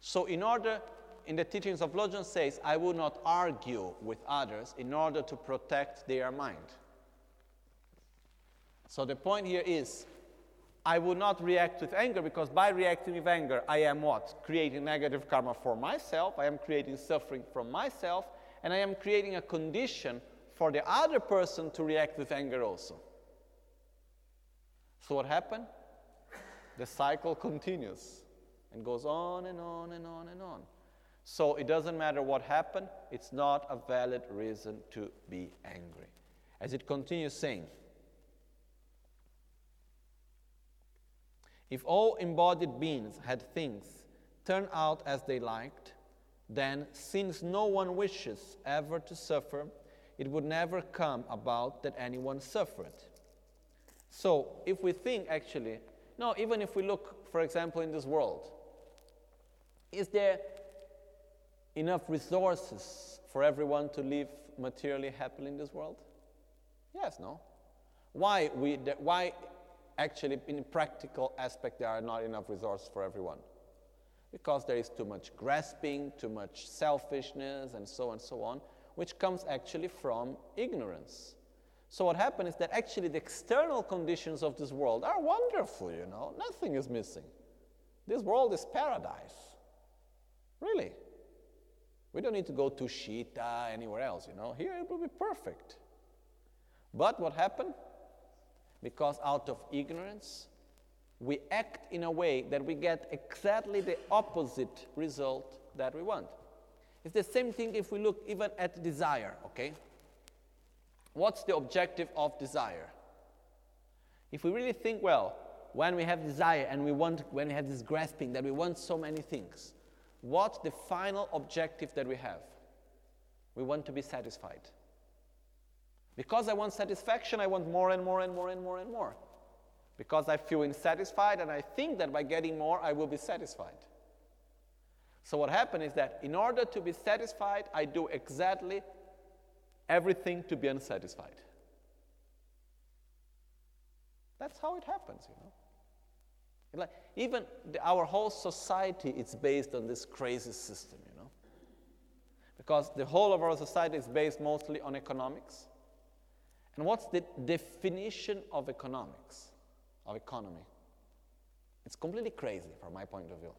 So, in order in the teachings of Lojong says, I will not argue with others in order to protect their mind. So the point here is, I will not react with anger because by reacting with anger, I am what? Creating negative karma for myself, I am creating suffering from myself, and I am creating a condition for the other person to react with anger also. So what happened? The cycle continues and goes on and on and on and on. So it doesn't matter what happened, it's not a valid reason to be angry. As it continues saying, if all embodied beings had things turn out as they liked, then since no one wishes ever to suffer, it would never come about that anyone suffered. So if we think actually, no, even if we look, for example, in this world, is there enough resources for everyone to live materially happily in this world? Yes, no? Why, we, why actually, in practical aspect, there are not enough resources for everyone? Because there is too much grasping, too much selfishness, and so on and so on, which comes actually from ignorance. So what happens is that actually the external conditions of this world are wonderful, you know. Nothing is missing. This world is paradise. Really. We don't need to go to Shita, anywhere else, you know. Here it will be perfect. But what happened? Because out of ignorance, we act in a way that we get exactly the opposite result that we want. It's the same thing if we look even at desire, okay? What's the objective of desire? If we really think well, when we have desire and we want, when we have this grasping that we want so many things, what's the final objective that we have? We want to be satisfied. Because I want satisfaction, I want more and more and more and more and more. Because I feel unsatisfied and I think that by getting more, I will be satisfied. So, what happens is that in order to be satisfied, I do exactly everything to be unsatisfied. That's how it happens, you know. Like even the, our whole society is based on this crazy system, you know. Because the whole of our society is based mostly on economics. And what's the definition of economics, of economy? It's completely crazy from my point of view.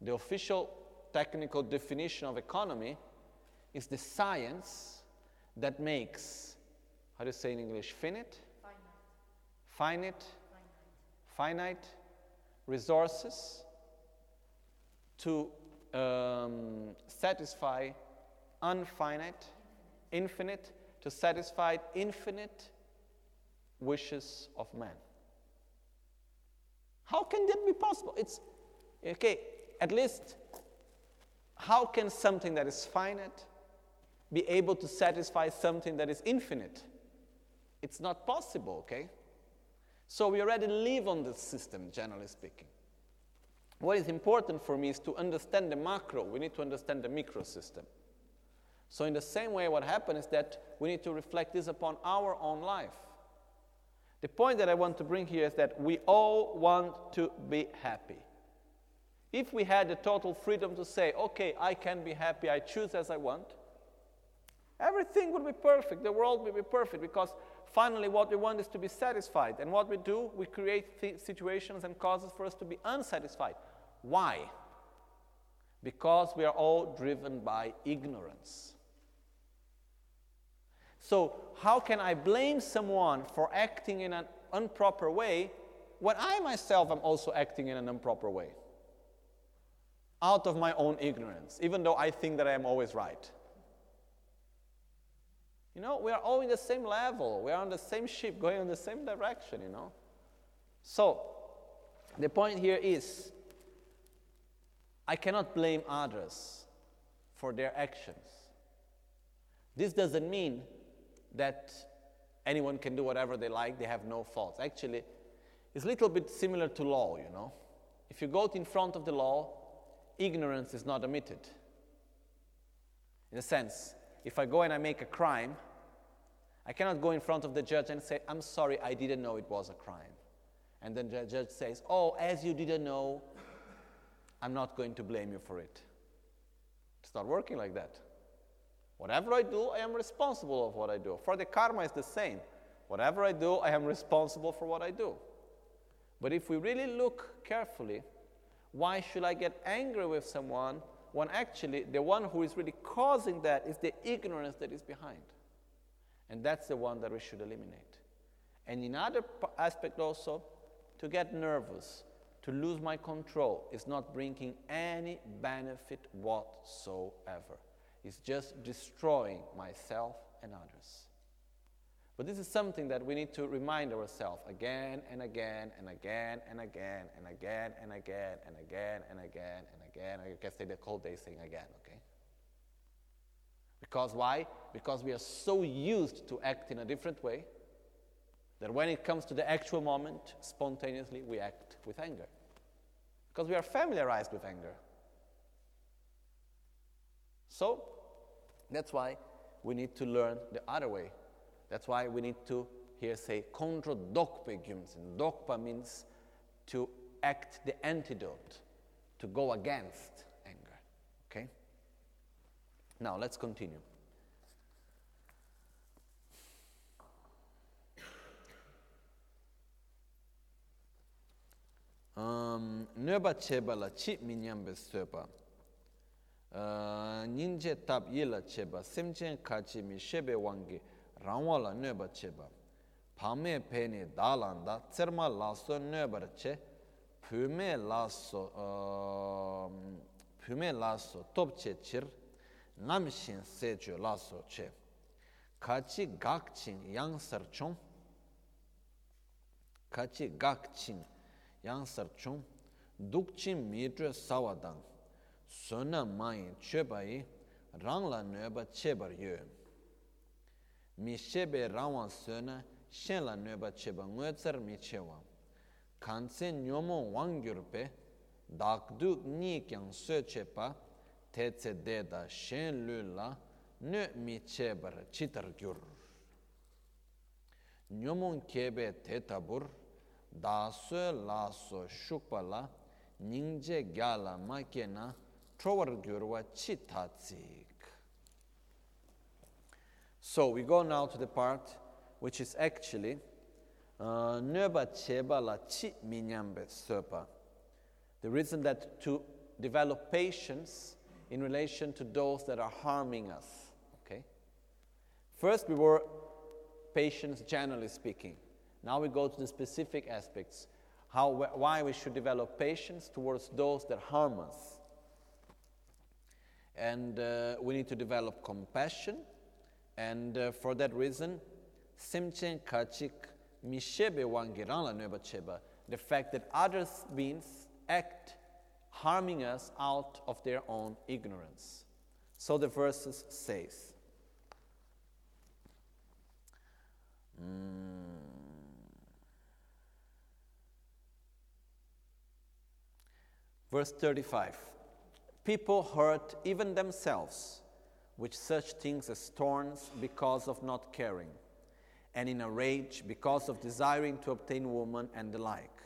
The official technical definition of economy is the science that makes, how do you say in English, finite? Finite. Finite finite resources to um, satisfy unfinite, infinite, to satisfy infinite wishes of man. How can that be possible? It's okay, at least, how can something that is finite, be able to satisfy something that is infinite. It's not possible, okay? So we already live on this system, generally speaking. What is important for me is to understand the macro. We need to understand the micro system. So, in the same way, what happens is that we need to reflect this upon our own life. The point that I want to bring here is that we all want to be happy. If we had the total freedom to say, okay, I can be happy, I choose as I want, everything would be perfect, the world would be perfect because finally what we want is to be satisfied. And what we do, we create th- situations and causes for us to be unsatisfied. Why? Because we are all driven by ignorance. So, how can I blame someone for acting in an improper way when I myself am also acting in an improper way? Out of my own ignorance, even though I think that I am always right. You know, we are all in the same level. We are on the same ship going in the same direction, you know. So, the point here is I cannot blame others for their actions. This doesn't mean that anyone can do whatever they like, they have no faults. Actually, it's a little bit similar to law, you know. If you go in front of the law, ignorance is not omitted. In a sense, if I go and I make a crime, I cannot go in front of the judge and say, I'm sorry, I didn't know it was a crime. And then the judge says, Oh, as you didn't know, I'm not going to blame you for it. It's not working like that. Whatever I do, I am responsible of what I do. For the karma is the same. Whatever I do, I am responsible for what I do. But if we really look carefully, why should I get angry with someone when actually the one who is really causing that is the ignorance that is behind? And that's the one that we should eliminate. And in other aspect also, to get nervous, to lose my control is not bringing any benefit whatsoever. It's just destroying myself and others. But this is something that we need to remind ourselves again and again and again and again and again and again and again and again and again. I can say the whole day saying again, okay? Because why? Because we are so used to act in a different way that when it comes to the actual moment, spontaneously we act with anger. Because we are familiarized with anger. So, that's why we need to learn the other way. That's why we need to here say contra dokpe And means to act the antidote, to go against anger. Okay? Now let's continue. Um. ninje tab yela cheba semchen kachi mi shebe wangi rangwa la nöba cheba pame peni dalanda tserma laso nöba che pume laso pume laso top che chir namshin secho laso che kachi gakchin yangsar chong kachi gakchin yangsar chong dukchin mitro sawadang sona mayin chebayi rangla nueba chebar yu. Mi shebe rangwa sona shenla nueba cheba nguetsar mi chewa. Kanse nyomo wangyurpe dakduk ni kyang se chepa tetse deda shen lu la nö mi chebar chitar gyur. Nyomo kebe tetabur da se la so shukpa la ningje gyala ma ke na So we go now to the part which is actually uh, nöba cheba la chi minyambe sopa. The reason that to develop patience in relation to those that are harming us. Okay? First we were patience generally speaking. Now we go to the specific aspects. How, why we should develop patience towards those that harm us. And uh, we need to develop compassion. And uh, for that reason, Simchen Kachik Mishebe Wangirala Nebacheba, the fact that other beings act harming us out of their own ignorance. So the verses says, mm. Verse 35 People hurt even themselves with such things as thorns because of not caring, and in a rage because of desiring to obtain woman and the like,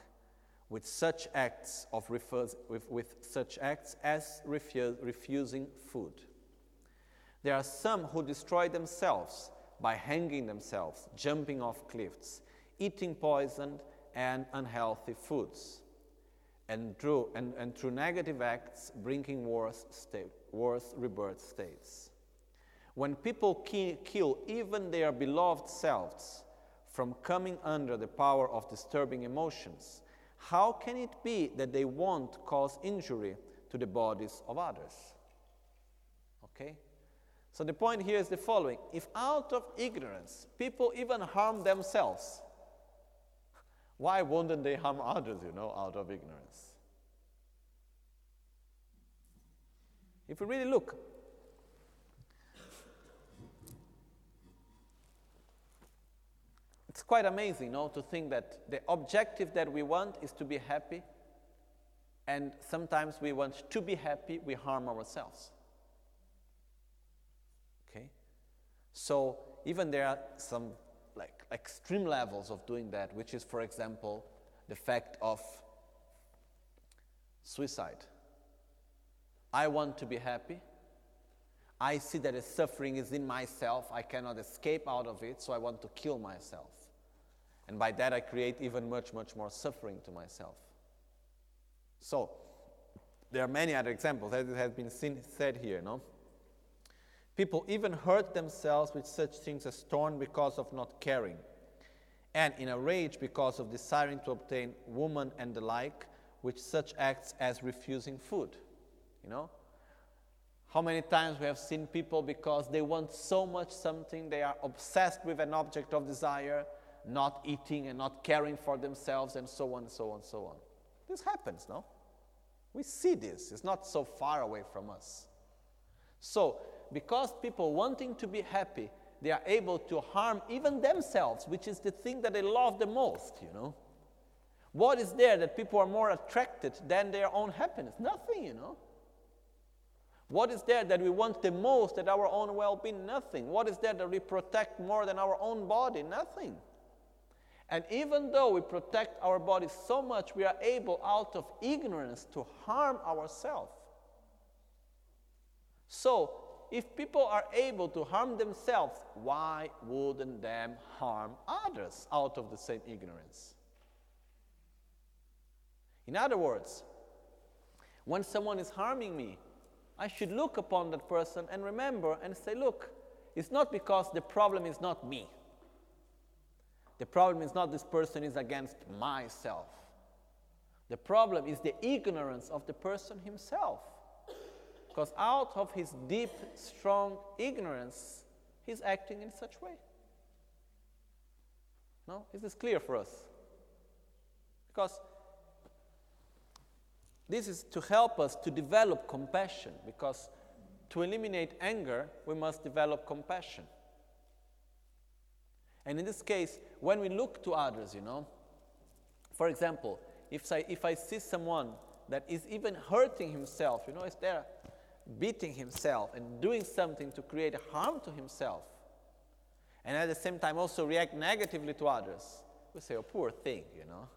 with such acts of refuse, with, with such acts as refusing food. There are some who destroy themselves by hanging themselves, jumping off cliffs, eating poisoned and unhealthy foods, and through, and, and through negative acts, bringing worse, state, worse rebirth states. When people ki- kill even their beloved selves from coming under the power of disturbing emotions, how can it be that they won't cause injury to the bodies of others? Okay? So the point here is the following if out of ignorance people even harm themselves, why wouldn't they harm others, you know, out of ignorance? If we really look, it's quite amazing, no, to think that the objective that we want is to be happy, and sometimes we want to be happy, we harm ourselves. Okay? So even there are some extreme levels of doing that, which is, for example, the fact of suicide. I want to be happy. I see that the suffering is in myself. I cannot escape out of it, so I want to kill myself. And by that, I create even much, much more suffering to myself. So, there are many other examples, as it has been seen, said here, no? People even hurt themselves with such things as torn because of not caring, and in a rage because of desiring to obtain woman and the like, with such acts as refusing food. You know? How many times we have seen people because they want so much something, they are obsessed with an object of desire, not eating and not caring for themselves, and so on and so on and so on. This happens, no? We see this. It's not so far away from us. So, because people wanting to be happy, they are able to harm even themselves, which is the thing that they love the most, you know. What is there that people are more attracted than their own happiness? Nothing, you know. What is there that we want the most than our own well being? Nothing. What is there that we protect more than our own body? Nothing. And even though we protect our body so much, we are able, out of ignorance, to harm ourselves. So, if people are able to harm themselves, why wouldn't them harm others out of the same ignorance? In other words, when someone is harming me, I should look upon that person and remember and say, look, it's not because the problem is not me. The problem is not this person is against myself. The problem is the ignorance of the person himself. Because out of his deep, strong ignorance, he's acting in such way. No? Is this clear for us? Because this is to help us to develop compassion, because to eliminate anger, we must develop compassion. And in this case, when we look to others, you know, for example, if I, if I see someone that is even hurting himself, you know, is there beating himself and doing something to create harm to himself, and at the same time also react negatively to others, we say, oh, poor thing, you know.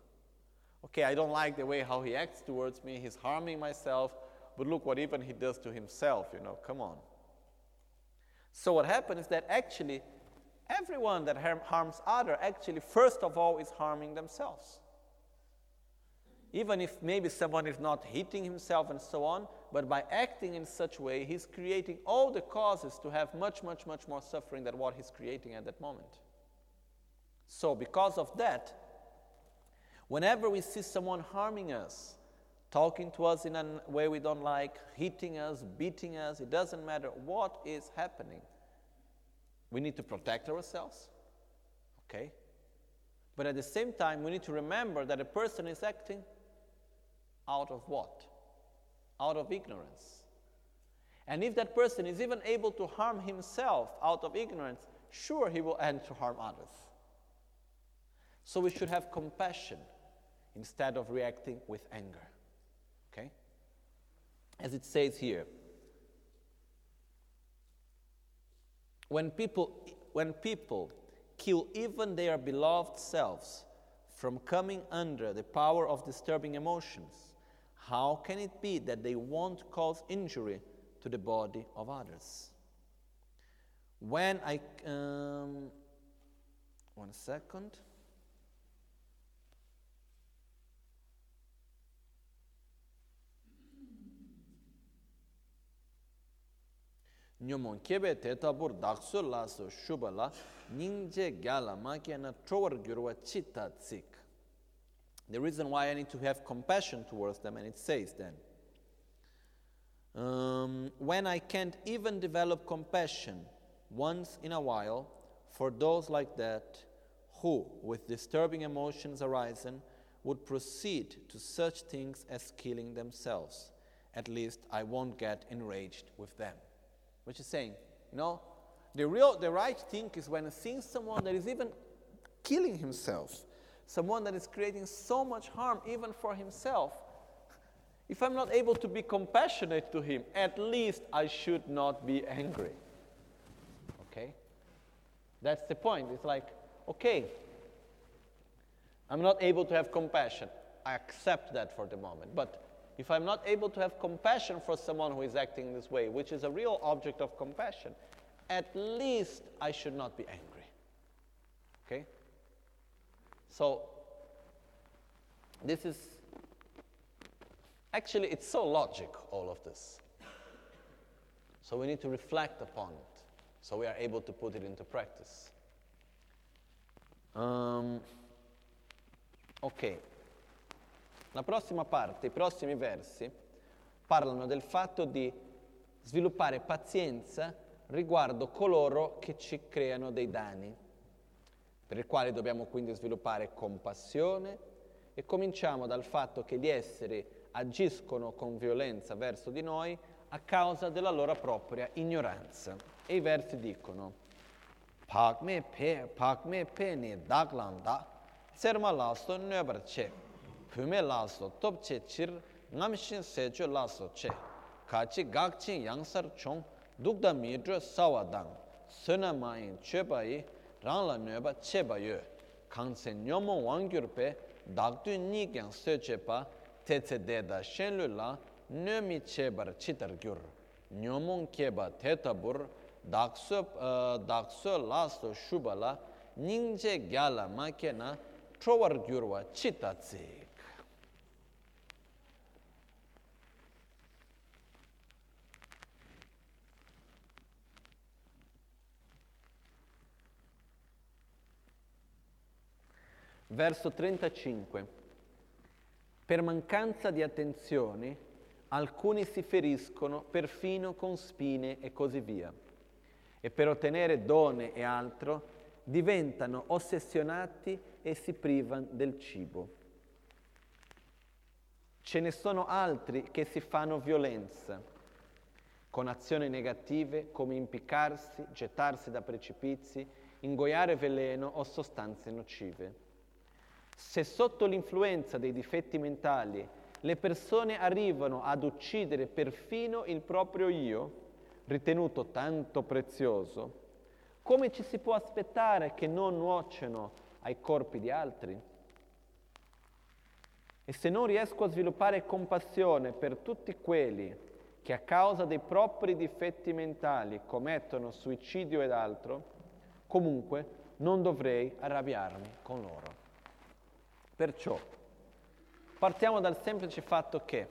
Okay, I don't like the way how he acts towards me, he's harming myself, but look what even he does to himself, you know, come on. So what happens is that actually everyone that harms other actually first of all is harming themselves. Even if maybe someone is not hitting himself and so on, but by acting in such way, he's creating all the causes to have much, much, much more suffering than what he's creating at that moment. So, because of that, whenever we see someone harming us, talking to us in a way we don't like, hitting us, beating us, it doesn't matter what is happening. We need to protect ourselves, okay? But at the same time, we need to remember that a person is acting out of what? Out of ignorance. And if that person is even able to harm himself out of ignorance, sure he will end to harm others. So we should have compassion instead of reacting with anger. Okay? As it says here, when people, when people kill even their beloved selves from coming under the power of disturbing emotions, how can it be that they won't cause injury to the body of others? When I, um, one second. nyomon kebe teta bur daksu la so shuba la ningje gyala gyurwa tsik. The reason why I need to have compassion towards them, and it says then, um, when I can't even develop compassion once in a while for those like that who, with disturbing emotions arising, would proceed to such things as killing themselves. At least I won't get enraged with them which is saying, you know, the real, the right thing is when seeing someone that is even killing himself, someone that is creating so much harm even for himself, if I'm not able to be compassionate to him, at least I should not be angry. Okay? That's the point. It's like, okay, I'm not able to have compassion. I accept that for the moment. But if I'm not able to have compassion for someone who is acting this way, which is a real object of compassion, at least I should not be angry. Okay? So, this is actually, it's so logic, all of this. So, we need to reflect upon it so we are able to put it into practice. Um, okay. La prossima parte, i prossimi versi, parlano del fatto di sviluppare pazienza riguardo coloro che ci creano dei danni, per i quali dobbiamo quindi sviluppare compassione e cominciamo dal fatto che gli esseri agiscono con violenza verso di noi a causa della loro propria ignoranza. E i versi dicono, Pak me pe, rāng lā nyo bā che bā yo, kāng tsē nyo mō wāng gyur pē, dāk tu nī kiāng sē che pā, tē tsē dē dā shēn lū lā, nyo mi che bā rā chi tar gyur, nyo mō kē bā tē tā bur, dāk sō lā sō shū bā lā, nīng che gyā lā mā kē na, trō war gyur wā chi tā tsē. Verso 35. Per mancanza di attenzione, alcuni si feriscono perfino con spine e così via. E per ottenere done e altro, diventano ossessionati e si privano del cibo. Ce ne sono altri che si fanno violenza, con azioni negative come impiccarsi, gettarsi da precipizi, ingoiare veleno o sostanze nocive. Se sotto l'influenza dei difetti mentali le persone arrivano ad uccidere perfino il proprio io, ritenuto tanto prezioso, come ci si può aspettare che non nuoceno ai corpi di altri? E se non riesco a sviluppare compassione per tutti quelli che a causa dei propri difetti mentali commettono suicidio ed altro, comunque non dovrei arrabbiarmi con loro. Perciò partiamo dal semplice fatto che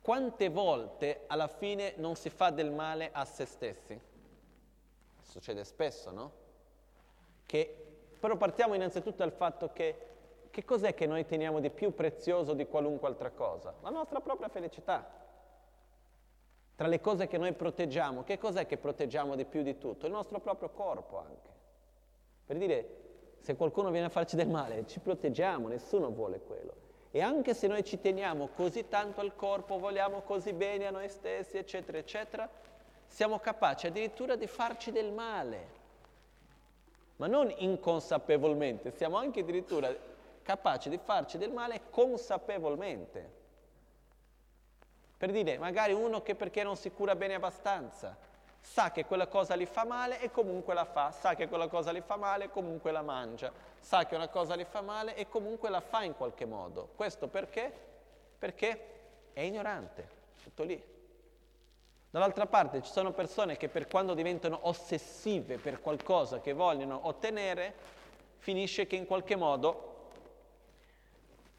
quante volte alla fine non si fa del male a se stessi? Succede spesso, no? Che, però partiamo innanzitutto dal fatto che che cos'è che noi teniamo di più prezioso di qualunque altra cosa? La nostra propria felicità. Tra le cose che noi proteggiamo, che cos'è che proteggiamo di più di tutto? Il nostro proprio corpo anche. Per dire, se qualcuno viene a farci del male, ci proteggiamo, nessuno vuole quello. E anche se noi ci teniamo così tanto al corpo, vogliamo così bene a noi stessi, eccetera, eccetera, siamo capaci addirittura di farci del male ma non inconsapevolmente, siamo anche addirittura capaci di farci del male consapevolmente. Per dire, magari uno che perché non si cura bene abbastanza, sa che quella cosa gli fa male e comunque la fa, sa che quella cosa gli fa male e comunque la mangia, sa che una cosa gli fa male e comunque la fa in qualche modo. Questo perché? Perché è ignorante, tutto lì. Dall'altra parte ci sono persone che per quando diventano ossessive per qualcosa che vogliono ottenere, finisce che in qualche modo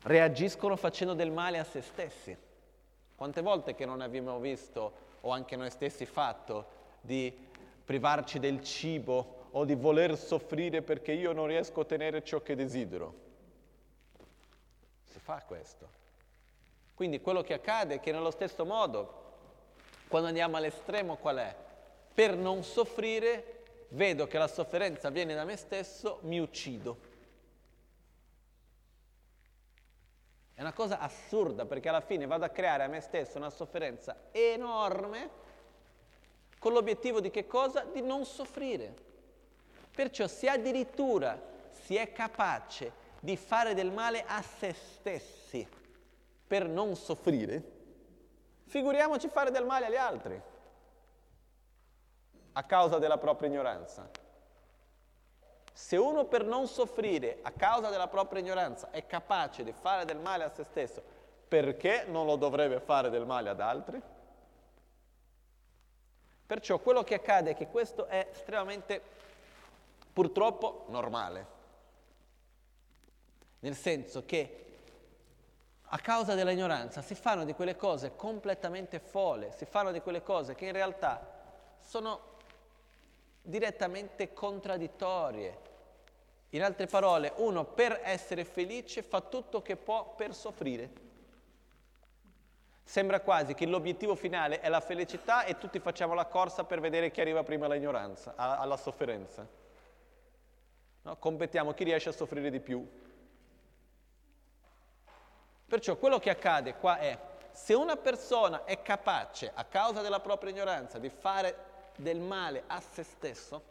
reagiscono facendo del male a se stessi. Quante volte che non abbiamo visto, o anche noi stessi fatto, di privarci del cibo o di voler soffrire perché io non riesco a ottenere ciò che desidero? Si fa questo. Quindi quello che accade è che nello stesso modo quando andiamo all'estremo qual è? Per non soffrire, vedo che la sofferenza viene da me stesso, mi uccido. È una cosa assurda perché alla fine vado a creare a me stesso una sofferenza enorme con l'obiettivo di che cosa? Di non soffrire. Perciò se addirittura si è capace di fare del male a se stessi per non soffrire, Figuriamoci fare del male agli altri a causa della propria ignoranza. Se uno per non soffrire a causa della propria ignoranza è capace di fare del male a se stesso, perché non lo dovrebbe fare del male ad altri? Perciò quello che accade è che questo è estremamente, purtroppo, normale. Nel senso che a causa dell'ignoranza si fanno di quelle cose completamente folle, si fanno di quelle cose che in realtà sono direttamente contraddittorie. In altre parole, uno per essere felice fa tutto che può per soffrire. Sembra quasi che l'obiettivo finale è la felicità e tutti facciamo la corsa per vedere chi arriva prima all'ignoranza, alla sofferenza. No? Competiamo chi riesce a soffrire di più. Perciò quello che accade qua è, se una persona è capace, a causa della propria ignoranza, di fare del male a se stesso,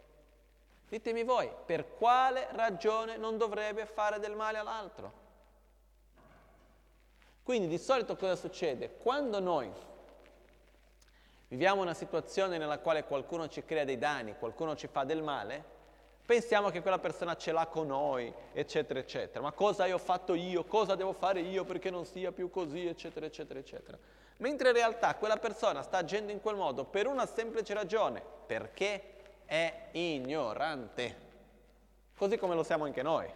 ditemi voi, per quale ragione non dovrebbe fare del male all'altro? Quindi di solito cosa succede? Quando noi viviamo una situazione nella quale qualcuno ci crea dei danni, qualcuno ci fa del male, Pensiamo che quella persona ce l'ha con noi, eccetera, eccetera. Ma cosa ho fatto io? Cosa devo fare io perché non sia più così, eccetera, eccetera, eccetera. Mentre in realtà quella persona sta agendo in quel modo per una semplice ragione, perché è ignorante. Così come lo siamo anche noi.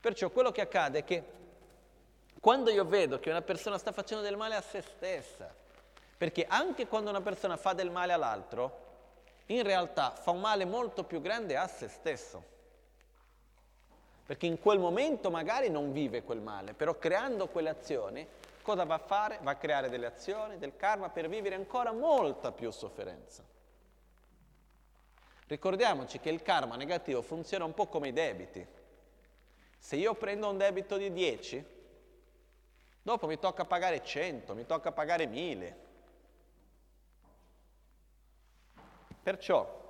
Perciò quello che accade è che quando io vedo che una persona sta facendo del male a se stessa, perché anche quando una persona fa del male all'altro, in realtà fa un male molto più grande a se stesso. Perché in quel momento magari non vive quel male, però creando quelle azioni, cosa va a fare? Va a creare delle azioni, del karma per vivere ancora molta più sofferenza. Ricordiamoci che il karma negativo funziona un po' come i debiti. Se io prendo un debito di 10, dopo mi tocca pagare 100, mi tocca pagare 1000. Perciò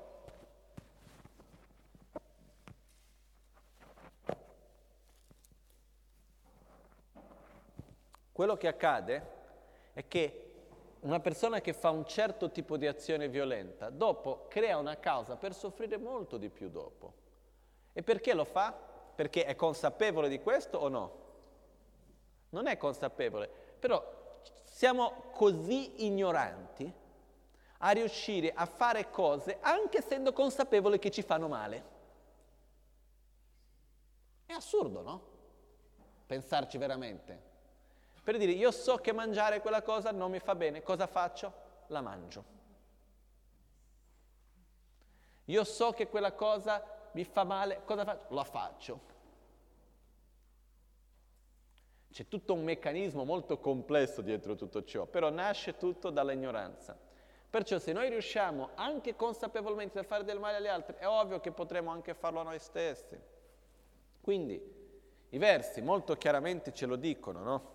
quello che accade è che una persona che fa un certo tipo di azione violenta, dopo crea una causa per soffrire molto di più dopo. E perché lo fa? Perché è consapevole di questo o no? Non è consapevole, però siamo così ignoranti a riuscire a fare cose anche essendo consapevoli che ci fanno male. È assurdo, no? Pensarci veramente. Per dire, io so che mangiare quella cosa non mi fa bene, cosa faccio? La mangio. Io so che quella cosa mi fa male, cosa faccio? La faccio. C'è tutto un meccanismo molto complesso dietro tutto ciò, però nasce tutto dall'ignoranza. Perciò se noi riusciamo anche consapevolmente a fare del male agli altri, è ovvio che potremo anche farlo a noi stessi. Quindi i versi molto chiaramente ce lo dicono, no?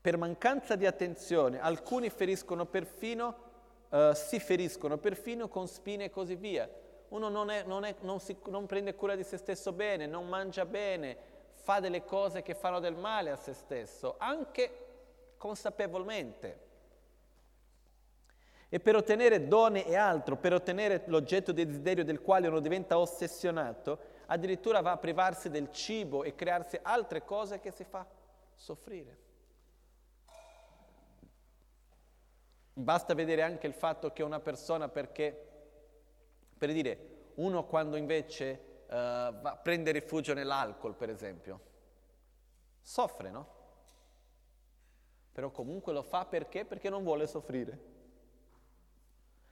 Per mancanza di attenzione alcuni feriscono perfino uh, si feriscono perfino con spine e così via. Uno non, è, non, è, non, si, non prende cura di se stesso bene, non mangia bene, fa delle cose che fanno del male a se stesso, anche consapevolmente. E per ottenere donne e altro, per ottenere l'oggetto di desiderio del quale uno diventa ossessionato, addirittura va a privarsi del cibo e crearsi altre cose che si fa soffrire. Basta vedere anche il fatto che una persona perché, per dire, uno quando invece uh, va, prende rifugio nell'alcol, per esempio, soffre, no? Però comunque lo fa perché? Perché non vuole soffrire.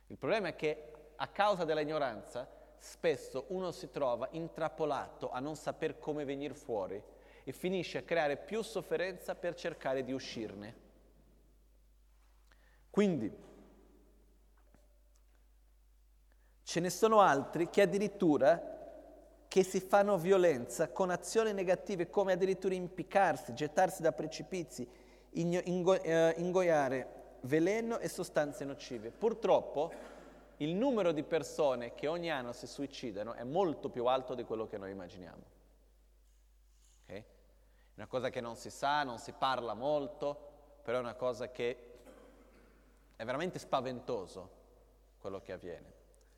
Il problema è che a causa dell'ignoranza spesso uno si trova intrappolato a non saper come venire fuori e finisce a creare più sofferenza per cercare di uscirne. Quindi ce ne sono altri che addirittura che si fanno violenza con azioni negative come addirittura impiccarsi, gettarsi da precipizi, ingo- eh, ingoiare veleno e sostanze nocive. Purtroppo il numero di persone che ogni anno si suicidano è molto più alto di quello che noi immaginiamo. Okay? È una cosa che non si sa, non si parla molto, però è una cosa che è veramente spaventoso quello che avviene.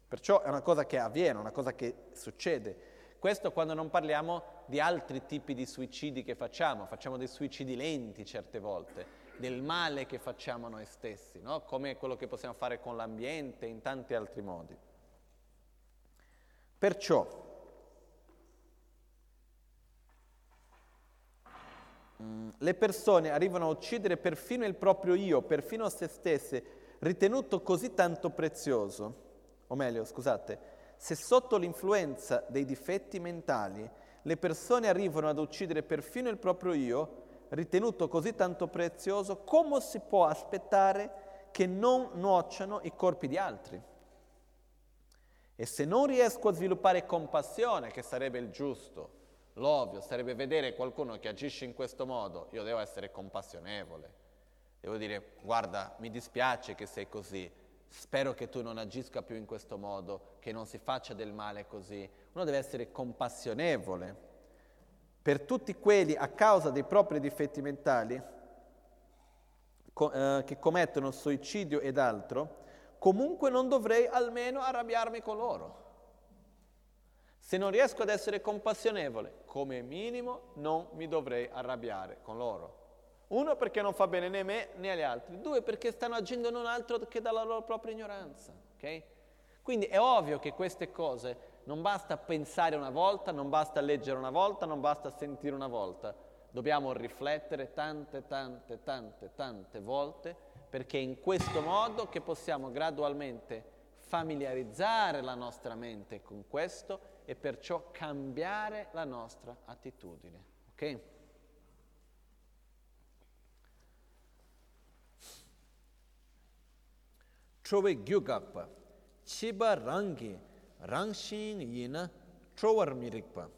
Perciò è una cosa che avviene, una cosa che succede. Questo quando non parliamo di altri tipi di suicidi che facciamo, facciamo dei suicidi lenti certe volte, del male che facciamo noi stessi, no? come quello che possiamo fare con l'ambiente in tanti altri modi. Perciò Mm, le persone arrivano a uccidere perfino il proprio io, perfino se stesse, ritenuto così tanto prezioso. O meglio, scusate, se sotto l'influenza dei difetti mentali le persone arrivano ad uccidere perfino il proprio io, ritenuto così tanto prezioso, come si può aspettare che non nuociano i corpi di altri? E se non riesco a sviluppare compassione, che sarebbe il giusto, L'ovvio sarebbe vedere qualcuno che agisce in questo modo, io devo essere compassionevole, devo dire guarda mi dispiace che sei così, spero che tu non agisca più in questo modo, che non si faccia del male così. Uno deve essere compassionevole. Per tutti quelli a causa dei propri difetti mentali co- eh, che commettono suicidio ed altro, comunque non dovrei almeno arrabbiarmi con loro. Se non riesco ad essere compassionevole, come minimo non mi dovrei arrabbiare con loro. Uno perché non fa bene né a me né agli altri, due perché stanno agendo non altro che dalla loro propria ignoranza. Okay? Quindi è ovvio che queste cose non basta pensare una volta, non basta leggere una volta, non basta sentire una volta. Dobbiamo riflettere tante, tante, tante, tante volte perché è in questo modo che possiamo gradualmente familiarizzare la nostra mente con questo e perciò cambiare la nostra attitudine. Ok? Trove gyugakpa, chiba rangi, rangshin yina, trowar mirikpa.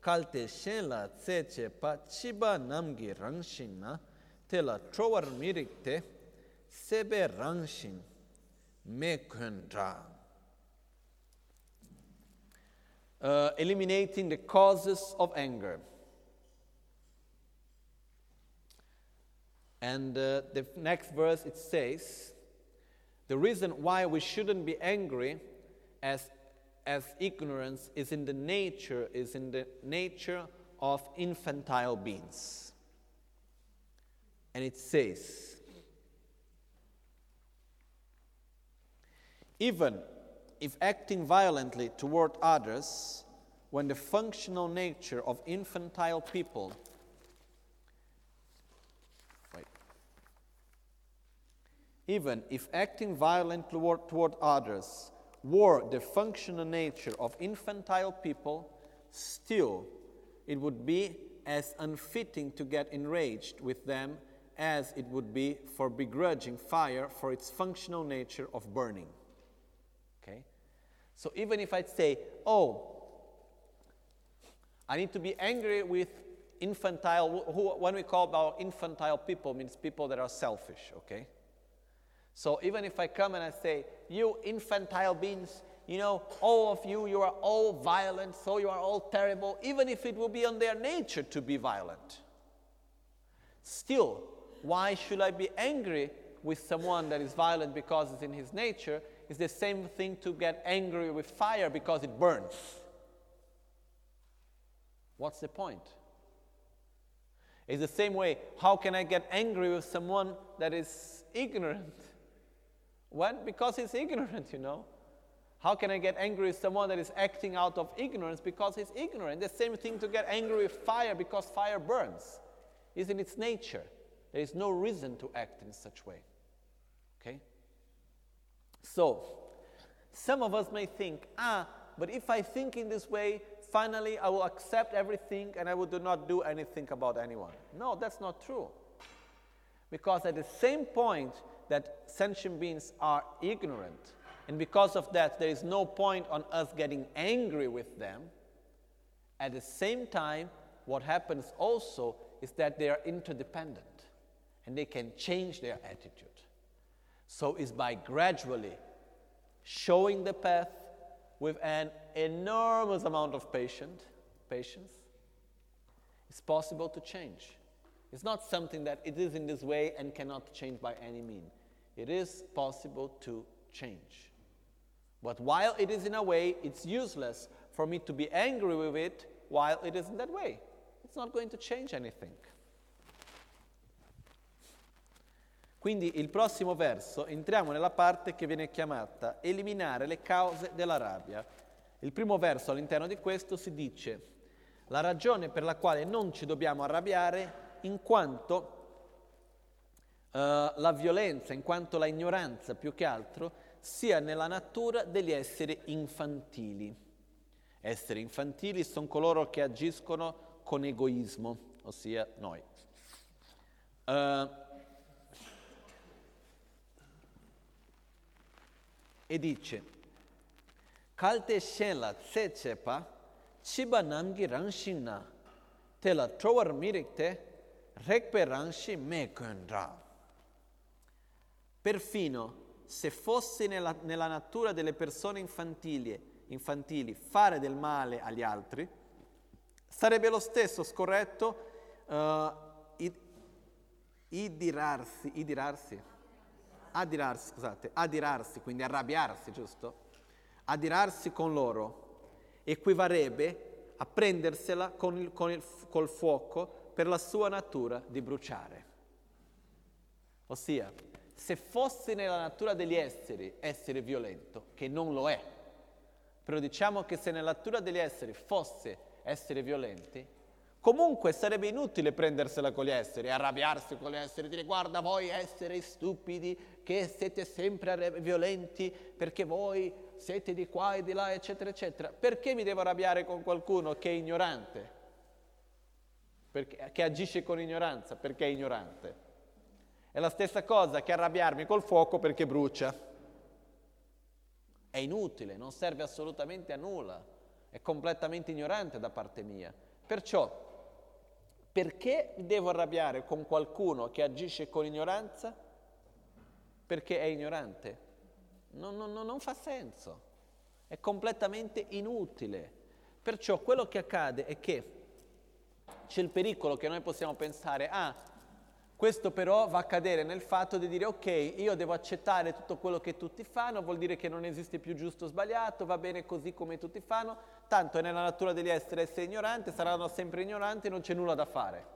Kalte shen la tse pa chiba namgi rangshin na, te la trowar mirikte, sebe rangshin, me kun ra. uh, eliminating the causes of anger. And uh, the next verse it says, the reason why we shouldn't be angry as, as ignorance is in the nature, is in the nature of infantile beings. And it says, even if acting violently toward others, when the functional nature of infantile people even if acting violently toward, others were the functional nature of infantile people, still it would be as unfitting to get enraged with them as it would be for begrudging fire for its functional nature of burning. Okay? So even if I say, oh, I need to be angry with infantile, who, when we call about infantile people, means people that are selfish, okay? So even if I come and I say, you infantile beings, you know, all of you, you are all violent, so you are all terrible, even if it will be on their nature to be violent. Still, why should I be angry with someone that is violent because it's in his nature? It's the same thing to get angry with fire because it burns. What's the point? It's the same way, how can I get angry with someone that is ignorant? When? Because he's ignorant, you know. How can I get angry with someone that is acting out of ignorance because he's ignorant? The same thing to get angry with fire because fire burns. Is in its nature. There is no reason to act in such way. Okay? So, some of us may think, ah, but if I think in this way, finally I will accept everything and I will do not do anything about anyone. No, that's not true. Because at the same point that sentient beings are ignorant, and because of that, there is no point on us getting angry with them, at the same time, what happens also is that they are interdependent and they can change their attitude. So it's by gradually showing the path with an enormous amount of patient, patience, it's possible to change. It's not something that it is in this way and cannot change by any means. It is possible to change. But while it is in a way, it's useless for me to be angry with it while it is in that way. It's not going to change anything. Quindi il prossimo verso entriamo nella parte che viene chiamata eliminare le cause della rabbia. Il primo verso all'interno di questo si dice la ragione per la quale non ci dobbiamo arrabbiare in quanto la violenza, in quanto la ignoranza più che altro sia nella natura degli esseri infantili. Esseri infantili sono coloro che agiscono con egoismo, ossia noi. Uh, e dice kalte shenla tse chepa chiba namgi rangshin tela trowar mirikte rekpe rangshi me kundra perfino se fosse nella, nella natura delle persone infantili, fare del male agli altri sarebbe lo stesso scorretto uh, id, idirarsi, idirarsi adirarsi, scusate, adirarsi, quindi arrabbiarsi, giusto? Adirarsi con loro equivarrebbe a prendersela con il, con il, col fuoco per la sua natura di bruciare. Ossia, se fosse nella natura degli esseri essere violento, che non lo è, però diciamo che se nella natura degli esseri fosse essere violenti, Comunque sarebbe inutile prendersela con gli esseri, arrabbiarsi con gli esseri, dire guarda voi esseri stupidi che siete sempre violenti perché voi siete di qua e di là, eccetera, eccetera. Perché mi devo arrabbiare con qualcuno che è ignorante? Perché, che agisce con ignoranza? Perché è ignorante. È la stessa cosa che arrabbiarmi col fuoco perché brucia. È inutile, non serve assolutamente a nulla, è completamente ignorante da parte mia. Perciò perché devo arrabbiare con qualcuno che agisce con ignoranza? Perché è ignorante. Non, non, non fa senso, è completamente inutile. Perciò quello che accade è che c'è il pericolo che noi possiamo pensare, ah, questo però va a cadere nel fatto di dire ok, io devo accettare tutto quello che tutti fanno, vuol dire che non esiste più giusto o sbagliato, va bene così come tutti fanno, tanto è nella natura degli esseri essere ignoranti, saranno sempre ignoranti, non c'è nulla da fare.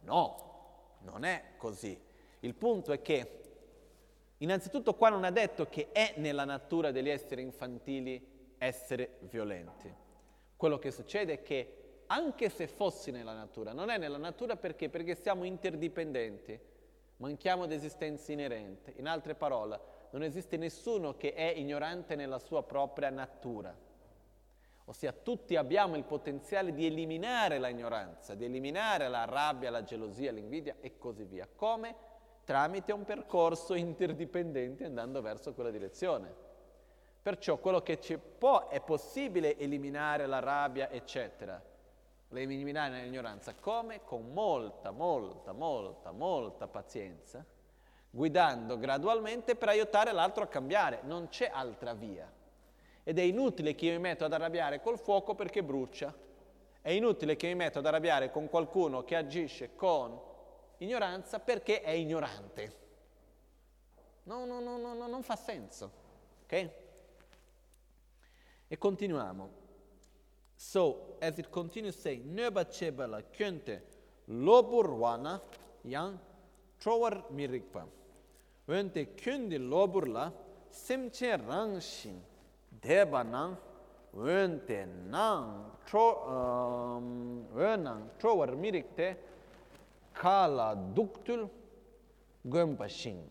No, non è così. Il punto è che, innanzitutto qua non ha detto che è nella natura degli esseri infantili essere violenti. Quello che succede è che anche se fossi nella natura. Non è nella natura perché? Perché siamo interdipendenti, manchiamo di esistenza inerente. In altre parole, non esiste nessuno che è ignorante nella sua propria natura. Ossia, tutti abbiamo il potenziale di eliminare la ignoranza, di eliminare la rabbia, la gelosia, l'invidia e così via. Come? Tramite un percorso interdipendente andando verso quella direzione. Perciò quello che ci può è possibile eliminare la rabbia, eccetera le eliminare nell'ignoranza. Come? Con molta, molta, molta, molta pazienza, guidando gradualmente per aiutare l'altro a cambiare, non c'è altra via. Ed è inutile che io mi metto ad arrabbiare col fuoco perché brucia, è inutile che mi metto ad arrabbiare con qualcuno che agisce con ignoranza perché è ignorante. No, no, no, no, no non fa senso. Ok? E continuiamo. So, as it continues saying, Nöba chebala könte loburwana yang trowar mirikpa. Önte kündi loburla simche rangshin deba nang önte nang tro um, önang trowar mirikte kala duktul gömpashin.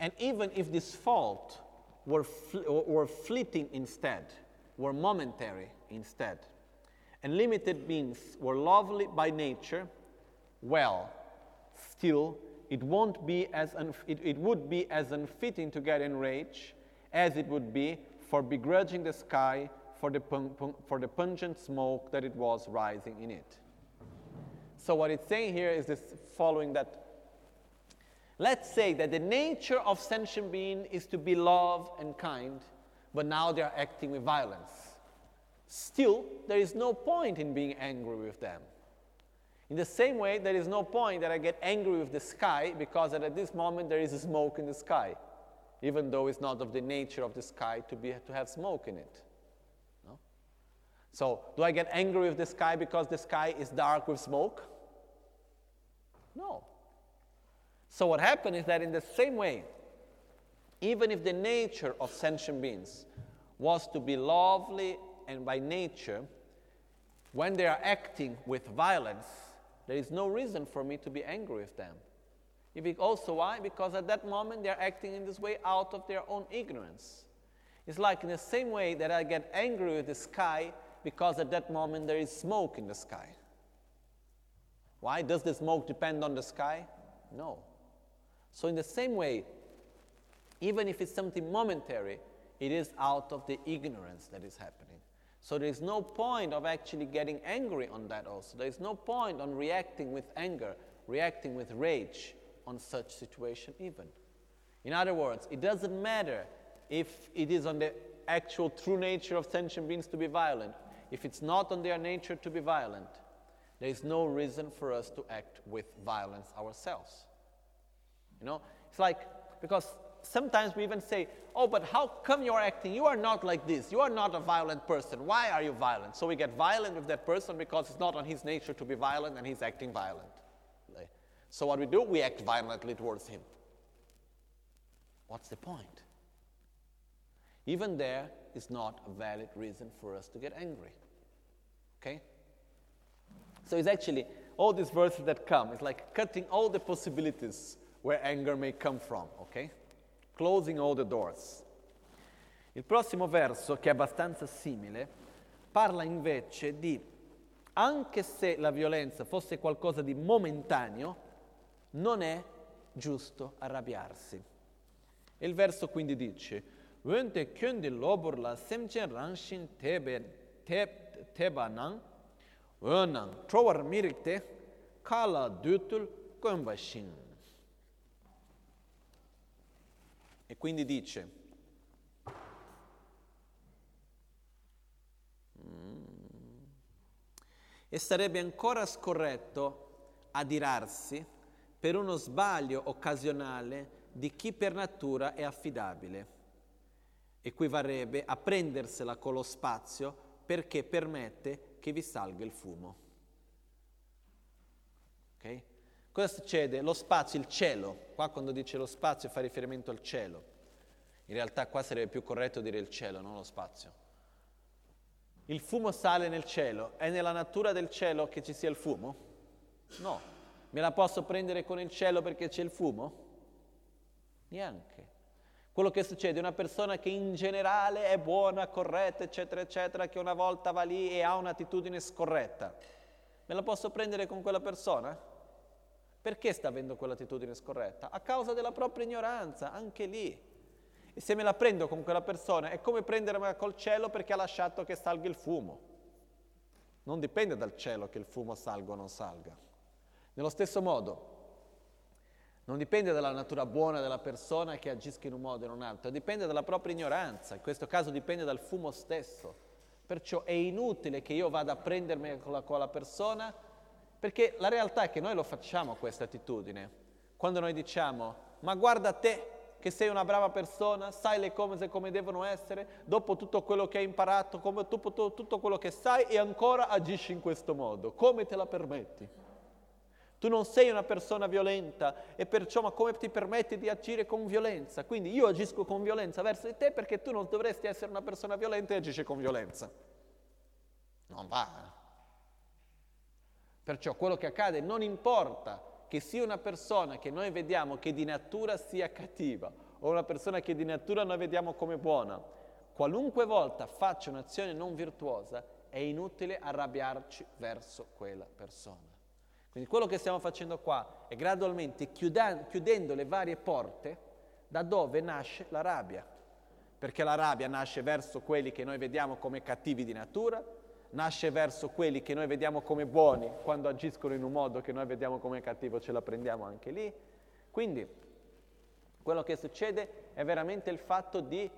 And even if this fault were, fl- were fleeting instead, were momentary instead, and limited beings were lovely by nature, well, still, it won't be as unf- it, it would be as unfitting to get enraged as it would be for begrudging the sky for the, pung- pung- for the pungent smoke that it was rising in it. So what it's saying here is this following that Let's say that the nature of sentient being is to be love and kind, but now they are acting with violence. Still, there is no point in being angry with them. In the same way, there is no point that I get angry with the sky because at this moment there is smoke in the sky, even though it's not of the nature of the sky to, be, to have smoke in it. No? So, do I get angry with the sky because the sky is dark with smoke? No. So, what happened is that in the same way, even if the nature of sentient beings was to be lovely and by nature, when they are acting with violence, there is no reason for me to be angry with them. Also why? Because at that moment they are acting in this way out of their own ignorance. It's like in the same way that I get angry with the sky because at that moment there is smoke in the sky. Why? Does the smoke depend on the sky? No. So, in the same way, even if it's something momentary, it is out of the ignorance that is happening. So, there is no point of actually getting angry on that, also. There is no point on reacting with anger, reacting with rage on such situation, even. In other words, it doesn't matter if it is on the actual true nature of sentient beings to be violent. If it's not on their nature to be violent, there is no reason for us to act with violence ourselves. You know, it's like, because sometimes we even say, oh, but how come you're acting? You are not like this. You are not a violent person. Why are you violent? So we get violent with that person because it's not on his nature to be violent and he's acting violent. So what we do, we act violently towards him. What's the point? Even there is not a valid reason for us to get angry. Okay? So it's actually all these verses that come, it's like cutting all the possibilities where anger may come from, ok? Closing all the doors. Il prossimo verso, che è abbastanza simile, parla invece di, anche se la violenza fosse qualcosa di momentaneo, non è giusto arrabbiarsi. Il verso quindi dice, Wente kyundi loburla semchen rangshin tebanang, wenang trowar mirikte, kala dutul gombashin. E quindi dice, e sarebbe ancora scorretto adirarsi per uno sbaglio occasionale di chi per natura è affidabile. Equivarrebbe a prendersela con lo spazio perché permette che vi salga il fumo. Okay? Cosa succede? Lo spazio, il cielo, qua quando dice lo spazio fa riferimento al cielo, in realtà qua sarebbe più corretto dire il cielo, non lo spazio. Il fumo sale nel cielo, è nella natura del cielo che ci sia il fumo? No. Me la posso prendere con il cielo perché c'è il fumo? Neanche. Quello che succede è una persona che in generale è buona, corretta, eccetera, eccetera, che una volta va lì e ha un'attitudine scorretta. Me la posso prendere con quella persona? Perché sta avendo quell'attitudine scorretta? A causa della propria ignoranza, anche lì. E se me la prendo con quella persona è come prendermela col cielo perché ha lasciato che salga il fumo. non dipende dal cielo che il fumo salga o non salga. Nello stesso modo, non dipende dalla natura buona della persona che agisca in un modo o in un altro, dipende dalla propria ignoranza, in questo caso dipende dal fumo stesso. Perciò è inutile che io vada a prendermi con la, con la persona, perché la realtà è che noi lo facciamo questa attitudine. Quando noi diciamo, ma guarda te, che sei una brava persona, sai le cose come devono essere, dopo tutto quello che hai imparato, come, dopo tutto quello che sai e ancora agisci in questo modo. Come te la permetti? Tu non sei una persona violenta e perciò ma come ti permetti di agire con violenza? Quindi io agisco con violenza verso di te perché tu non dovresti essere una persona violenta e agisci con violenza. Non va. Perciò quello che accade non importa che sia una persona che noi vediamo che di natura sia cattiva o una persona che di natura noi vediamo come buona, qualunque volta faccia un'azione non virtuosa, è inutile arrabbiarci verso quella persona. Quindi quello che stiamo facendo qua è gradualmente chiudendo le varie porte da dove nasce la rabbia, perché la rabbia nasce verso quelli che noi vediamo come cattivi di natura, nasce verso quelli che noi vediamo come buoni, quando agiscono in un modo che noi vediamo come cattivo ce la prendiamo anche lì. Quindi quello che succede è veramente il fatto di